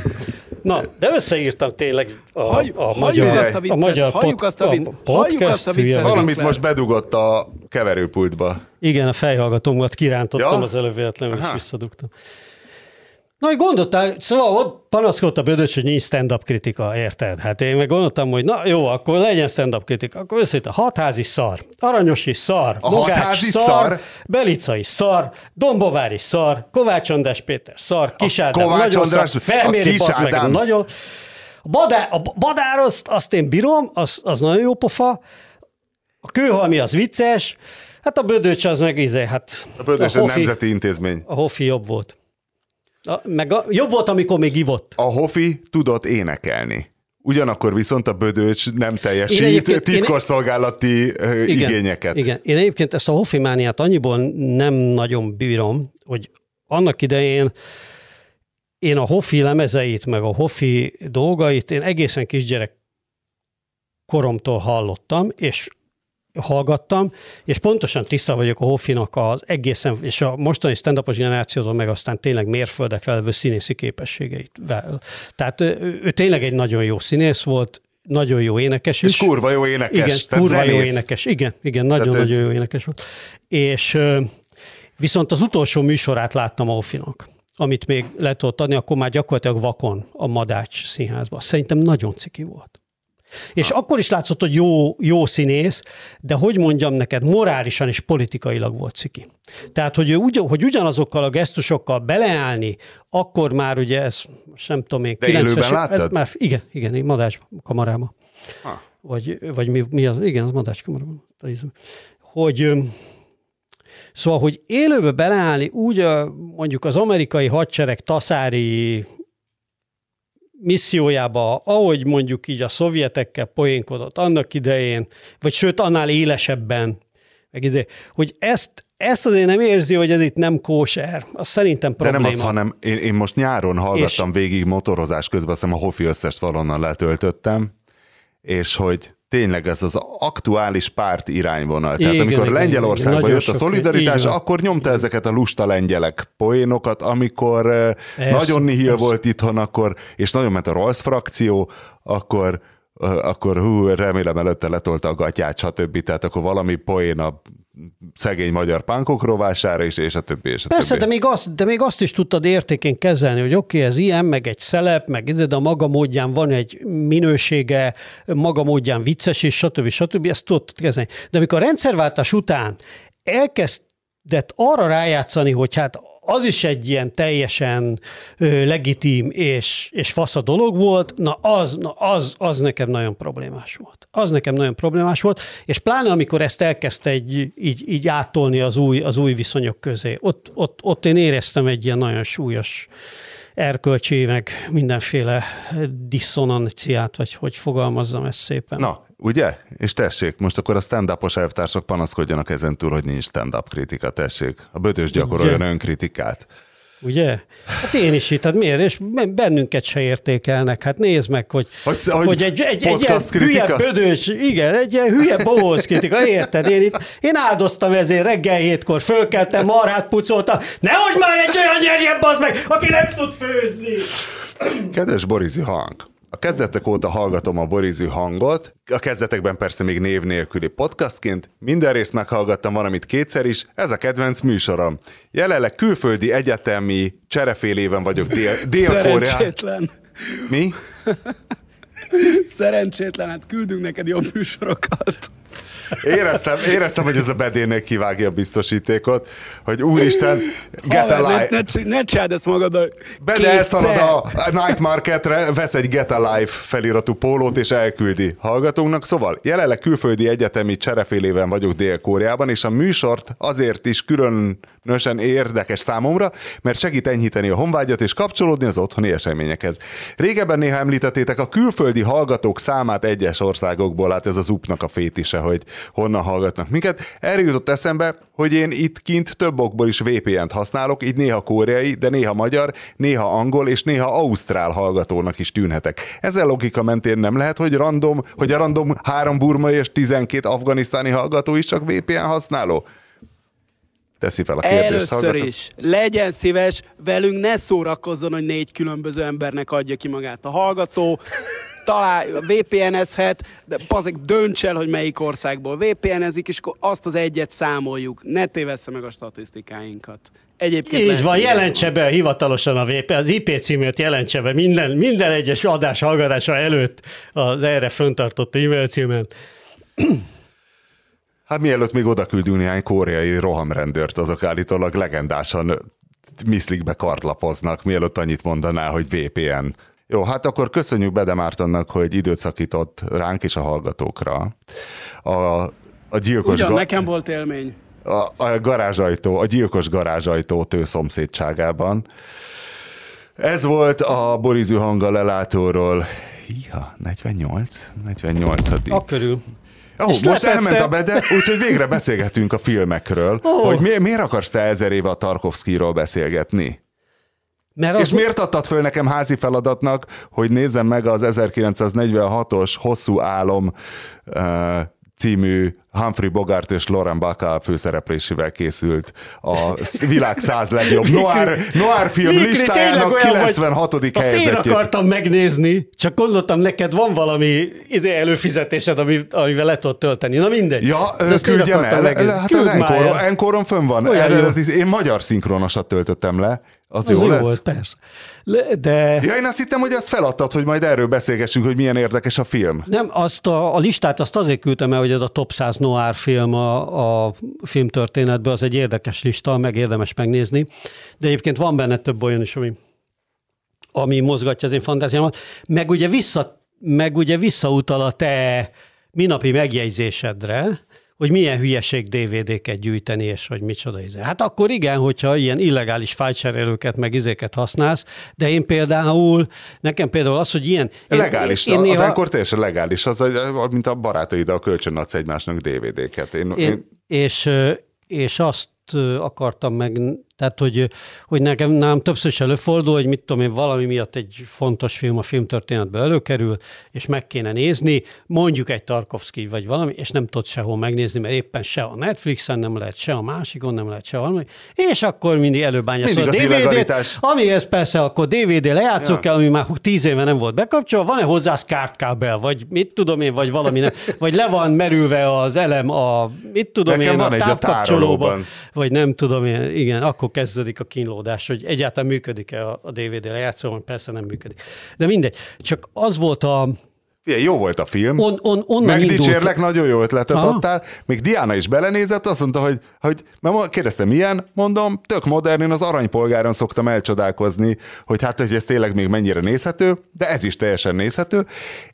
Na, de összeírtam tényleg a, Halljuk- a, halljuk magyar, azt a viccet, a magyar halljuk azt a vicc- halljuk azt a viccet. Valamit most bedugott a keverőpultba. Igen, a fejhallgatómat kirántottam Ja? az előbb véletlenül, és visszadugtam. Na, hogy gondoltál, szóval ott panaszkodta Bödös, hogy nincs stand-up kritika, érted? Hát én meg gondoltam, hogy na jó, akkor legyen stand-up kritika. Akkor összeít a hatházi szar, aranyos is szar, A Mogács hatházi szar, szar? Belica is szar, Dombovár is szar, Kovács András Péter szar, Kis Ádám Kovács nagyon András- szar, a Kis bazd meg, Ádám. nagyon. A badár, a badár azt, azt én bírom, az, az nagyon jó pofa, a kőhalmi az vicces, hát a bödöcs az meg izé, hát A Bödös egy Hofi- nemzeti intézmény. a Hofi jobb volt. A, meg a, jobb volt, amikor még ivott. A Hofi tudott énekelni. Ugyanakkor viszont a Bödöcs nem teljesít én- titkosszolgálati ö, igényeket. Igen. Én egyébként ezt a Hofi mániát annyiból nem nagyon bírom, hogy annak idején én a Hofi lemezeit, meg a Hofi dolgait én egészen kisgyerek koromtól hallottam, és hallgattam, és pontosan tiszta vagyok a Hoffinak az egészen, és a mostani stand generációtól meg aztán tényleg mérföldekre levő színészi képességeit. Tehát ő, ő tényleg egy nagyon jó színész volt, nagyon jó énekes is. És kurva jó énekes. Igen, tehát kurva jó zenész. énekes. Igen, igen, nagyon-nagyon Tehát jó énekes volt. És viszont az utolsó műsorát láttam a Hofinak, amit még le tudott adni, akkor már gyakorlatilag vakon a Madács színházban. Szerintem nagyon ciki volt. És ha. akkor is látszott, hogy jó, jó színész, de hogy mondjam neked, morálisan és politikailag volt ciki. Tehát, hogy, ő ugy, hogy ugyanazokkal a gesztusokkal beleállni, akkor már ugye ez, nem tudom én, De élőben ez láttad? Már, igen, igen, én Madács kamarában Ha. vagy, vagy mi, mi az, igen, az madácskamarában. Hogy ö, szóval, hogy élőbe beleállni úgy a, mondjuk az amerikai hadsereg taszári missziójába, ahogy mondjuk így a szovjetekkel poénkodott annak idején, vagy sőt, annál élesebben, meg ide, hogy ezt, ezt azért nem érzi, hogy ez itt nem kóser. Az szerintem De probléma. nem az, hanem én, én most nyáron hallgattam és... végig motorozás közben, azt hiszem a Hofi összest valonnan letöltöttem, és hogy tényleg ez az aktuális párt irányvonal. Tehát Igen, amikor igen, Lengyelországban igen, jött a szolidaritás, van. akkor nyomta ezeket a lusta lengyelek poénokat, amikor eh, Persze, nagyon nihil persze. volt itthon, akkor, és nagyon ment a Rolls frakció, akkor eh, akkor hú, remélem előtte letolta a gatyát, stb. Tehát akkor valami poén a szegény magyar pánkok rovására is, és a többi, és a Persze, többi. de még, azt, de még azt is tudtad értékén kezelni, hogy oké, okay, ez ilyen, meg egy szelep, meg ide, de a maga módján van egy minősége, maga módján vicces, és stb. stb. Ezt tudtad kezelni. De amikor a rendszerváltás után elkezdett arra rájátszani, hogy hát az is egy ilyen teljesen ö, legitim és, és fasz a dolog volt, na az, na az, az nekem nagyon problémás volt. Az nekem nagyon problémás volt, és pláne amikor ezt elkezdte egy, így, így áttolni az új, az új viszonyok közé, ott, ott, ott én éreztem egy ilyen nagyon súlyos erkölcsi, meg mindenféle diszonanciát, vagy hogy fogalmazzam ezt szépen. Na, ugye? És tessék, most akkor a stand-upos elvtársak panaszkodjanak ezen túl, hogy nincs stand-up kritika, tessék. A bödös gyakoroljon Ugye? önkritikát. Ugye? Hát én is itt, hát miért? És bennünket se értékelnek. Hát nézd meg, hogy, Hogy- hogy, hogy egy, egy, egy ilyen hülye bödös, igen, egy ilyen hülye bohóz kritika, érted? Én, itt, én áldoztam ezért reggel hétkor, fölkeltem, marhát pucoltam, nehogy már egy olyan nyerjen, bazd meg, aki nem tud főzni. Kedves Borizű hang! A kezdetek óta hallgatom a Borizű hangot, a kezdetekben persze még név nélküli podcastként, minden részt meghallgattam valamit kétszer is, ez a kedvenc műsorom. Jelenleg külföldi egyetemi cserefélében vagyok dél, Dél-Koreá... Szerencsétlen. Mi? Szerencsétlen, hát küldünk neked jobb műsorokat. Éreztem, éreztem, hogy ez a bedének kivágja a biztosítékot, hogy úristen, get a life. ne, ne, ne csináld ezt magaddal. Bede elszalad a Night Marketre, vesz egy Get Alive feliratú pólót, és elküldi hallgatónknak. Szóval jelenleg külföldi egyetemi cserefélében vagyok Dél-Koreában, és a műsort azért is különösen érdekes számomra, mert segít enyhíteni a honvágyat és kapcsolódni az otthoni eseményekhez. Régebben néha említettétek a külföldi hallgatók számát egyes országokból, hát ez az upnak a fétise, hogy honnan hallgatnak minket. Erre jutott eszembe, hogy én itt kint több okból is VPN-t használok, így néha koreai, de néha magyar, néha angol és néha ausztrál hallgatónak is tűnhetek. Ezzel logika mentén nem lehet, hogy random, hogy a random három burmai és 12 afganisztáni hallgató is csak VPN használó? teszi fel a kérdést. Először is, legyen szíves, velünk ne szórakozzon, hogy négy különböző embernek adja ki magát a hallgató, talál, VPN-ezhet, de bazeg dönts el, hogy melyik országból VPN-ezik, és akkor azt az egyet számoljuk. Ne tévessze meg a statisztikáinkat. Egyébként Így lehet, van, jelentse be hivatalosan a VP, az IP címért jelentse be minden, minden egyes adás hallgatása előtt az erre föntartott e-mail címen. Hát mielőtt még oda küldünk néhány koreai rohamrendőrt, azok állítólag legendásan miszlikbe kartlapoznak, mielőtt annyit mondaná, hogy VPN. Jó, hát akkor köszönjük Bede Mártonnak, hogy időt szakított ránk és a hallgatókra. A, a gyilkos Ugyan, ga- nekem volt élmény. a, a garázsajtó, a gyilkos garázsajtó tő szomszédságában. Ez volt a Borizű hanga lelátóról. Hiha, 48? 48 A körül. És most letette- elment a bede, úgyhogy végre beszélgetünk a filmekről. Ó. Hogy mi, miért akarsz te ezer éve a Tarkovszkiról beszélgetni? Mert És az, miért adtad föl nekem házi feladatnak, hogy nézzem meg az 1946-os Hosszú Álom uh, című Humphrey Bogart és Lauren Bacall főszereplésével készült a világ száz legjobb noir, noir film tényleg listájának olyan vagy- 96. Azt én helyezettjét. akartam megnézni, csak gondoltam, neked van valami izé előfizetésed, ami, amivel le tudod tölteni. Na mindegy. Ja, küldjem el. megnézni. Hát Küld az Enkoron. Enkoron fönn van. Eredeti, én magyar szinkronosat töltöttem le. Az, Az jó, jó lesz? volt, persze. De... Ja, én azt hittem, hogy ezt feladtad, hogy majd erről beszélgessünk, hogy milyen érdekes a film. Nem, azt a, a listát azt azért küldtem el, hogy ez a top 100 noir film a, a filmtörténetben, az egy érdekes lista, meg érdemes megnézni, de egyébként van benne több olyan is, ami, ami mozgatja az én fantáziámat, meg ugye, vissza, meg ugye visszautal a te minapi megjegyzésedre, hogy milyen hülyeség DVD-ket gyűjteni, és hogy micsoda izé. Hát akkor igen, hogyha ilyen illegális fájtserélőket, meg izéket használsz, de én például, nekem például az, hogy ilyen... én- Legális, én az néha- akkor teljesen legális, az, mint a barátaiddal kölcsön adsz egymásnak DVD-ket. Én, én, Én, és, és azt akartam meg, tehát hogy, hogy nekem nálam többször is előfordul, hogy mit tudom én, valami miatt egy fontos film a filmtörténetbe előkerül, és meg kéne nézni, mondjuk egy Tarkovsky vagy valami, és nem tudod sehol megnézni, mert éppen se a Netflixen nem lehet, se a másikon nem lehet, se valami, és akkor mindig előbányászol a DVD-t, illegalitás. amihez persze akkor DVD lejátszó Ja. kell, ami már tíz éve nem volt bekapcsolva, van-e hozzá skártkábel, vagy mit tudom én, vagy valami, nem, vagy le van merülve az elem a, mit tudom Nekem én, van a egy a tárolóban. Vagy nem tudom igen, akkor kezdődik a kínlódás, hogy egyáltalán működik-e a, a DVD lejátszó, persze nem működik. De mindegy, csak az volt a, Ilyen, jó volt a film. on, on, onnan Megdicsérlek, indult, nagyon jó ötletet Aha. adtál. Még Diana is belenézett, azt mondta, hogy, hogy mert kérdeztem, milyen? Mondom, tök modern, én az aranypolgáron szoktam elcsodálkozni, hogy hát, hogy ez tényleg még mennyire nézhető, de ez is teljesen nézhető,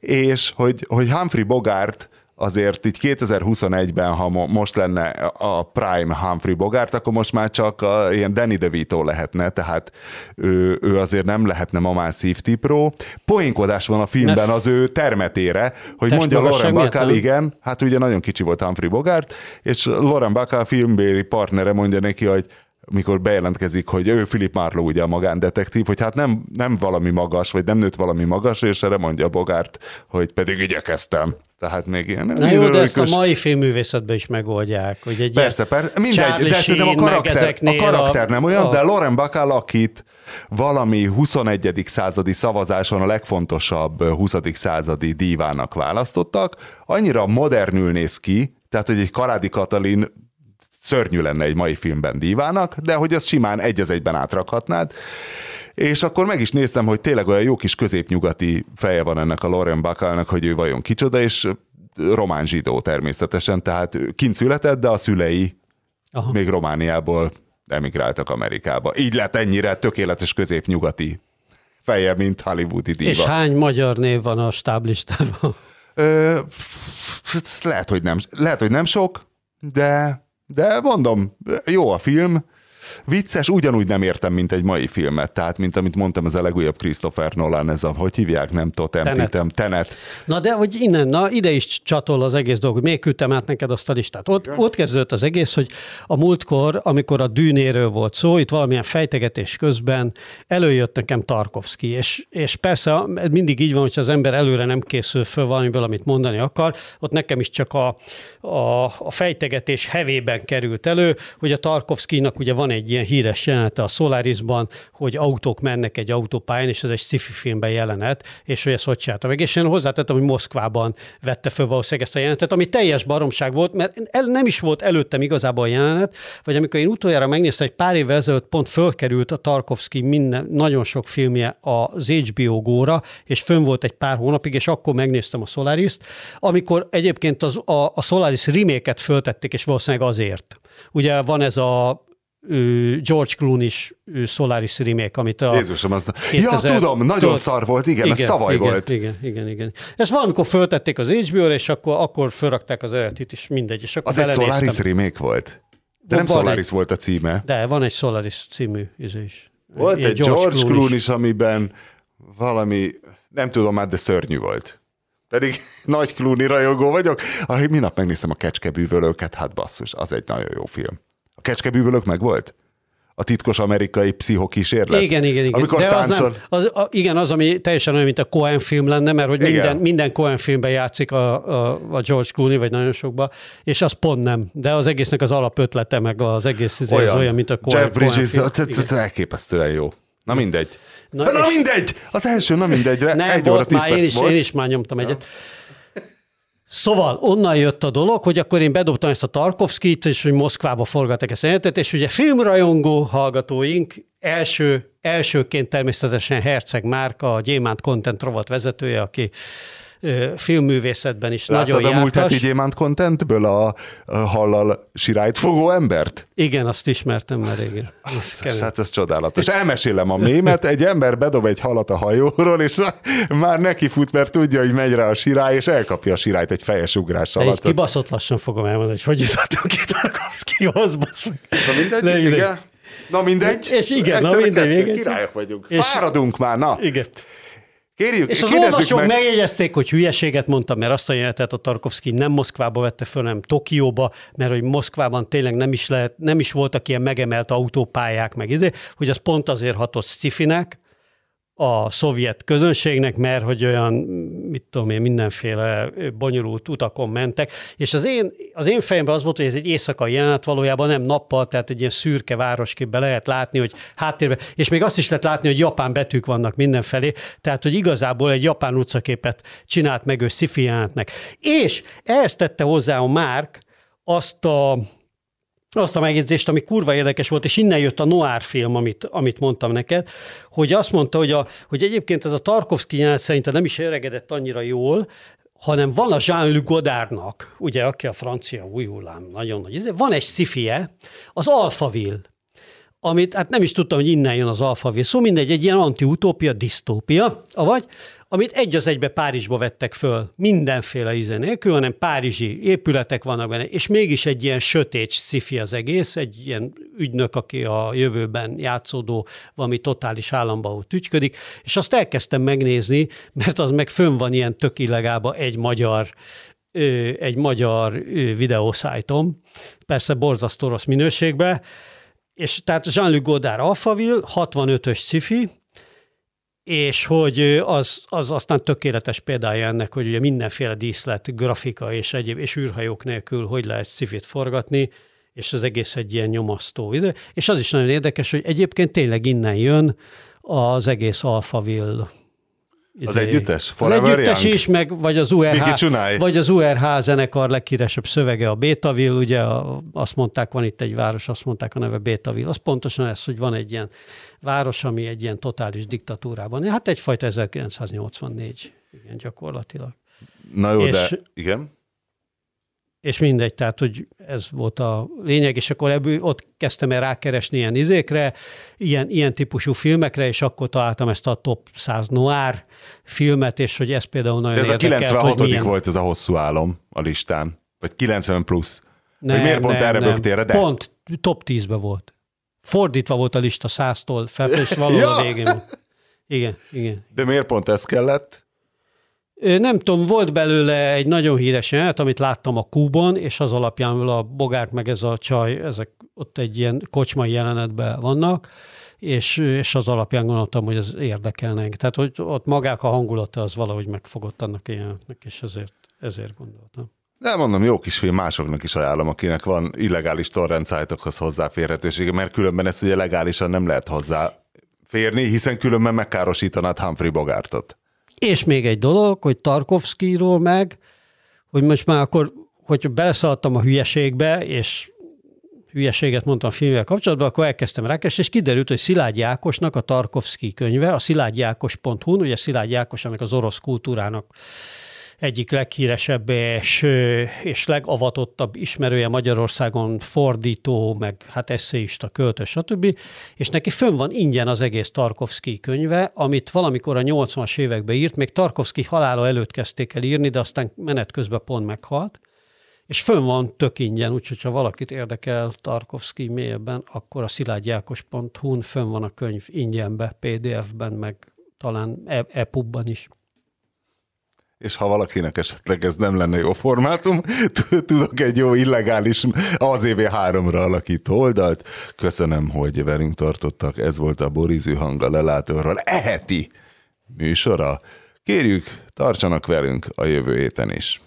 és hogy, hogy Humphrey Bogart azért így 2021-ben, ha mo- most lenne a Prime Humphrey Bogart, akkor most már csak a, ilyen Danny DeVito lehetne, tehát ő, ő azért nem lehetne ma már szívtipró. Poénkodás van a filmben az ő termetére, hogy mondja Lauren Bacall, igen, hát ugye nagyon kicsi volt Humphrey Bogart, és Lauren Bacall filmbéli partnere mondja neki, hogy mikor bejelentkezik, hogy ő Philip Marlowe ugye a magándetektív, hogy hát nem, nem valami magas, vagy nem nőtt valami magas, és erre mondja Bogart, hogy pedig igyekeztem. Tehát még ilyen Na jó, de ezt a mai filmművészetben is megoldják. Hogy egy Persze, persze, mindegy, Charlie de szerintem a karakter, a karakter nem olyan, a- de Lauren Bacall, akit valami 21. századi szavazáson a legfontosabb 20. századi dívának választottak, annyira modernül néz ki, tehát hogy egy Karádi Katalin szörnyű lenne egy mai filmben dívának, de hogy ezt simán egy az egyben átrakhatnád. És akkor meg is néztem, hogy tényleg olyan jó kis középnyugati feje van ennek a Lauren Bacallnak, hogy ő vajon kicsoda, és román zsidó természetesen, tehát kint született, de a szülei Aha. még Romániából emigráltak Amerikába. Így lett ennyire tökéletes középnyugati feje, mint hollywoodi díva. És hány magyar név van a stáblistában? Ö, lehet, hogy nem, lehet, hogy nem sok, de, de mondom, jó a film, vicces, ugyanúgy nem értem, mint egy mai filmet. Tehát, mint amit mondtam, ez a legújabb Christopher Nolan, ez a, hogy hívják, nem totem, Tenet. titem, tenet. Na de, hogy innen, na ide is csatol az egész dolog. Még küldtem át neked azt a listát. Ott, ott kezdődött az egész, hogy a múltkor, amikor a dűnéről volt szó, itt valamilyen fejtegetés közben előjött nekem Tarkovsky, és, és persze mindig így van, hogyha az ember előre nem készül föl valamiből, amit mondani akar, ott nekem is csak a, a, a fejtegetés hevében került elő, hogy a Tarkovskynak ugye van egy ilyen híres jelenete a Solarisban, hogy autók mennek egy autópályán, és ez egy sci-fi filmben jelenet, és hogy ezt hogy csinálta meg. És én hozzátettem, hogy Moszkvában vette föl valószínűleg ezt a jelenetet, ami teljes baromság volt, mert el, nem is volt előttem igazából a jelenet, vagy amikor én utoljára megnéztem, egy pár évvel ezelőtt pont fölkerült a Tarkovsky minden, nagyon sok filmje az HBO góra, és fönn volt egy pár hónapig, és akkor megnéztem a Solaris-t, amikor egyébként az, a, a Solaris remake-et föltették, és valószínűleg azért. Ugye van ez a George Clooney-s Solaris remake, amit a... Jézusom, az... 2000... Ja, tudom, nagyon tudod, szar volt, igen, igen, ez tavaly igen, volt. Igen, igen, igen. Ezt valamikor föltették az HBO-ra, és akkor, akkor fölrakták az eredetit, és mindegy. És akkor az egy Solaris remake volt? De nem Solaris egy, volt a címe. De van egy Solaris című ez is. Volt Ilyen egy George, George Clooney is, amiben valami, nem tudom már, de szörnyű volt. Pedig nagy Clooney rajongó vagyok. Ah, minap megnéztem a kecskebűvölőket, hát basszus, az egy nagyon jó film. A kecskebűvölök meg volt? A titkos amerikai pszichokísérlet? Igen, igen, igen. Amikor De táncol... az, nem, az, a, igen, az, ami teljesen olyan, mint a Cohen film lenne, mert hogy minden, minden Cohen filmben játszik a, a, a George Clooney, vagy nagyon sokba, és az pont nem. De az egésznek az alapötlete, meg az egész olyan, az olyan mint a Cohen, Jeff Bridges, Cohen film. Ez elképesztően jó. Na mindegy. Na, na, mindegy! Az első, na mindegyre. Nem, egy óra, tíz már én is, volt. én is már nyomtam egyet. Szóval onnan jött a dolog, hogy akkor én bedobtam ezt a Tarkovskit, és hogy Moszkvába forgattak ezt jelentet, és ugye filmrajongó hallgatóink első, elsőként természetesen Herceg Márka, a Gyémánt Content rovat vezetője, aki filmművészetben is Láttad nagyon a múlt jártas. heti Gyémánt Contentből a, a hallal sirályt fogó embert? Igen, azt ismertem már régen. Ez hát ez csodálatos. Elmesélem a mémet, egy ember bedob egy halat a hajóról, és már neki fut, mert tudja, hogy megy rá a sirály, és elkapja a sirályt egy fejes ugrás alatt. Egy kibaszott lassan fogom elmondani, hogy hogy jutottunk ki Tarkovszkihoz. Na mindegy, igen. Na mindegy. És igen, na mindegy. Királyok vagyunk. És Fáradunk már, na. Igen. Kérjük, és az olvasók meg... megjegyezték, hogy hülyeséget mondtam, mert azt a jelenetet a Tarkovsky nem Moszkvába vette föl, hanem Tokióba, mert hogy Moszkvában tényleg nem is, lehet, nem is voltak ilyen megemelt autópályák, meg ide, hogy az pont azért hatott scifinek, a szovjet közönségnek, mert hogy olyan, mit tudom én, mindenféle bonyolult utakon mentek, és az én, az én fejemben az volt, hogy ez egy éjszakai jelenet valójában nem nappal, tehát egy ilyen szürke városképbe lehet látni, hogy háttérben, és még azt is lehet látni, hogy japán betűk vannak mindenfelé, tehát hogy igazából egy japán utcaképet csinált meg ő sci jelenetnek. És ehhez tette hozzá a Márk azt a azt a megjegyzést, ami kurva érdekes volt, és innen jött a noir film, amit, amit mondtam neked, hogy azt mondta, hogy, a, hogy egyébként ez a Tarkovsky nyelv szerintem nem is öregedett annyira jól, hanem van a Jean-Luc Godardnak, ugye, aki a francia új hullám, nagyon nagy, van egy szifie, az Alphaville, amit hát nem is tudtam, hogy innen jön az Alphaville. Szó szóval mindegy, egy ilyen antiutópia, disztópia, avagy, amit egy az egybe Párizsba vettek föl, mindenféle íze nélkül, hanem párizsi épületek vannak benne, és mégis egy ilyen sötét szifi az egész, egy ilyen ügynök, aki a jövőben játszódó valami totális államba tücsködik, és azt elkezdtem megnézni, mert az meg fönn van ilyen tök egy magyar egy magyar videószájtom, persze borzasztó rossz minőségben, és tehát Jean-Luc Godard Alphaville, 65-ös sci és hogy az, az aztán tökéletes példája ennek, hogy ugye mindenféle díszlet, grafika és egyéb, és űrhajók nélkül hogy lehet szifit forgatni, és az egész egy ilyen nyomasztó ide. És az is nagyon érdekes, hogy egyébként tényleg innen jön az egész Alphaville az izé, együttes? Forever az együttes Young? is, meg vagy az URH, vagy az URH zenekar legkíresebb szövege a Bétaville, ugye a, azt mondták, van itt egy város, azt mondták a neve Bétaville. Az pontosan ez, hogy van egy ilyen város, ami egy ilyen totális diktatúrában. Hát egyfajta 1984, igen, gyakorlatilag. Na jó, és, de igen és mindegy, tehát, hogy ez volt a lényeg, és akkor ebből ott kezdtem el rákeresni ilyen izékre, ilyen, ilyen típusú filmekre, és akkor találtam ezt a top 100 noir filmet, és hogy ez például nagyon De ez érdekelt, a 96 milyen... volt ez a hosszú álom a listán, vagy 90 plusz. Nem, hogy miért pont nem, erre nem. bögtél, de? Pont top 10-be volt. Fordítva volt a lista száztól felfelé, és valahol Ja. a végén volt. Igen, igen. De miért pont ez kellett? Nem tudom, volt belőle egy nagyon híres jelenet, amit láttam a Kúban, és az alapján a Bogart meg ez a csaj, ezek ott egy ilyen kocsmai jelenetben vannak, és, és az alapján gondoltam, hogy ez érdekelne. engem. Tehát, hogy ott magák a hangulata az valahogy megfogott annak a jelenetnek, és ezért, ezért gondoltam. De mondom, jó kis film, másoknak is ajánlom, akinek van illegális torrent szájtokhoz hozzáférhetősége, mert különben ezt ugye legálisan nem lehet hozzáférni, hiszen különben megkárosítanád Humphrey Bogartot. És még egy dolog, hogy Tarkovszkiról meg, hogy most már akkor, hogy beleszaladtam a hülyeségbe, és hülyeséget mondtam filmvel kapcsolatban, akkor elkezdtem rákeresni, és kiderült, hogy Szilágyi Ákosnak a Tarkovszki könyve, a szilágyákos.hu-n, ugye Szilágyi Ákos ennek az orosz kultúrának egyik leghíresebb és, és legavatottabb ismerője Magyarországon, fordító, meg hát eszéista, költő, stb. És neki fönn van ingyen az egész Tarkovszki könyve, amit valamikor a 80-as években írt, még Tarkovszki halála előtt kezdték el írni, de aztán menet közben pont meghalt. És fönn van tök ingyen, úgyhogy ha valakit érdekel Tarkovszki mélyebben, akkor a szilágyákos.hu-n fönn van a könyv ingyenbe, PDF-ben, meg talán e- e-pubban is. És ha valakinek esetleg ez nem lenne jó formátum, tudok egy jó illegális AZV3-ra alakító oldalt. Köszönöm, hogy velünk tartottak. Ez volt a Borizű hang a lelátóról. Eheti műsora. Kérjük, tartsanak velünk a jövő héten is.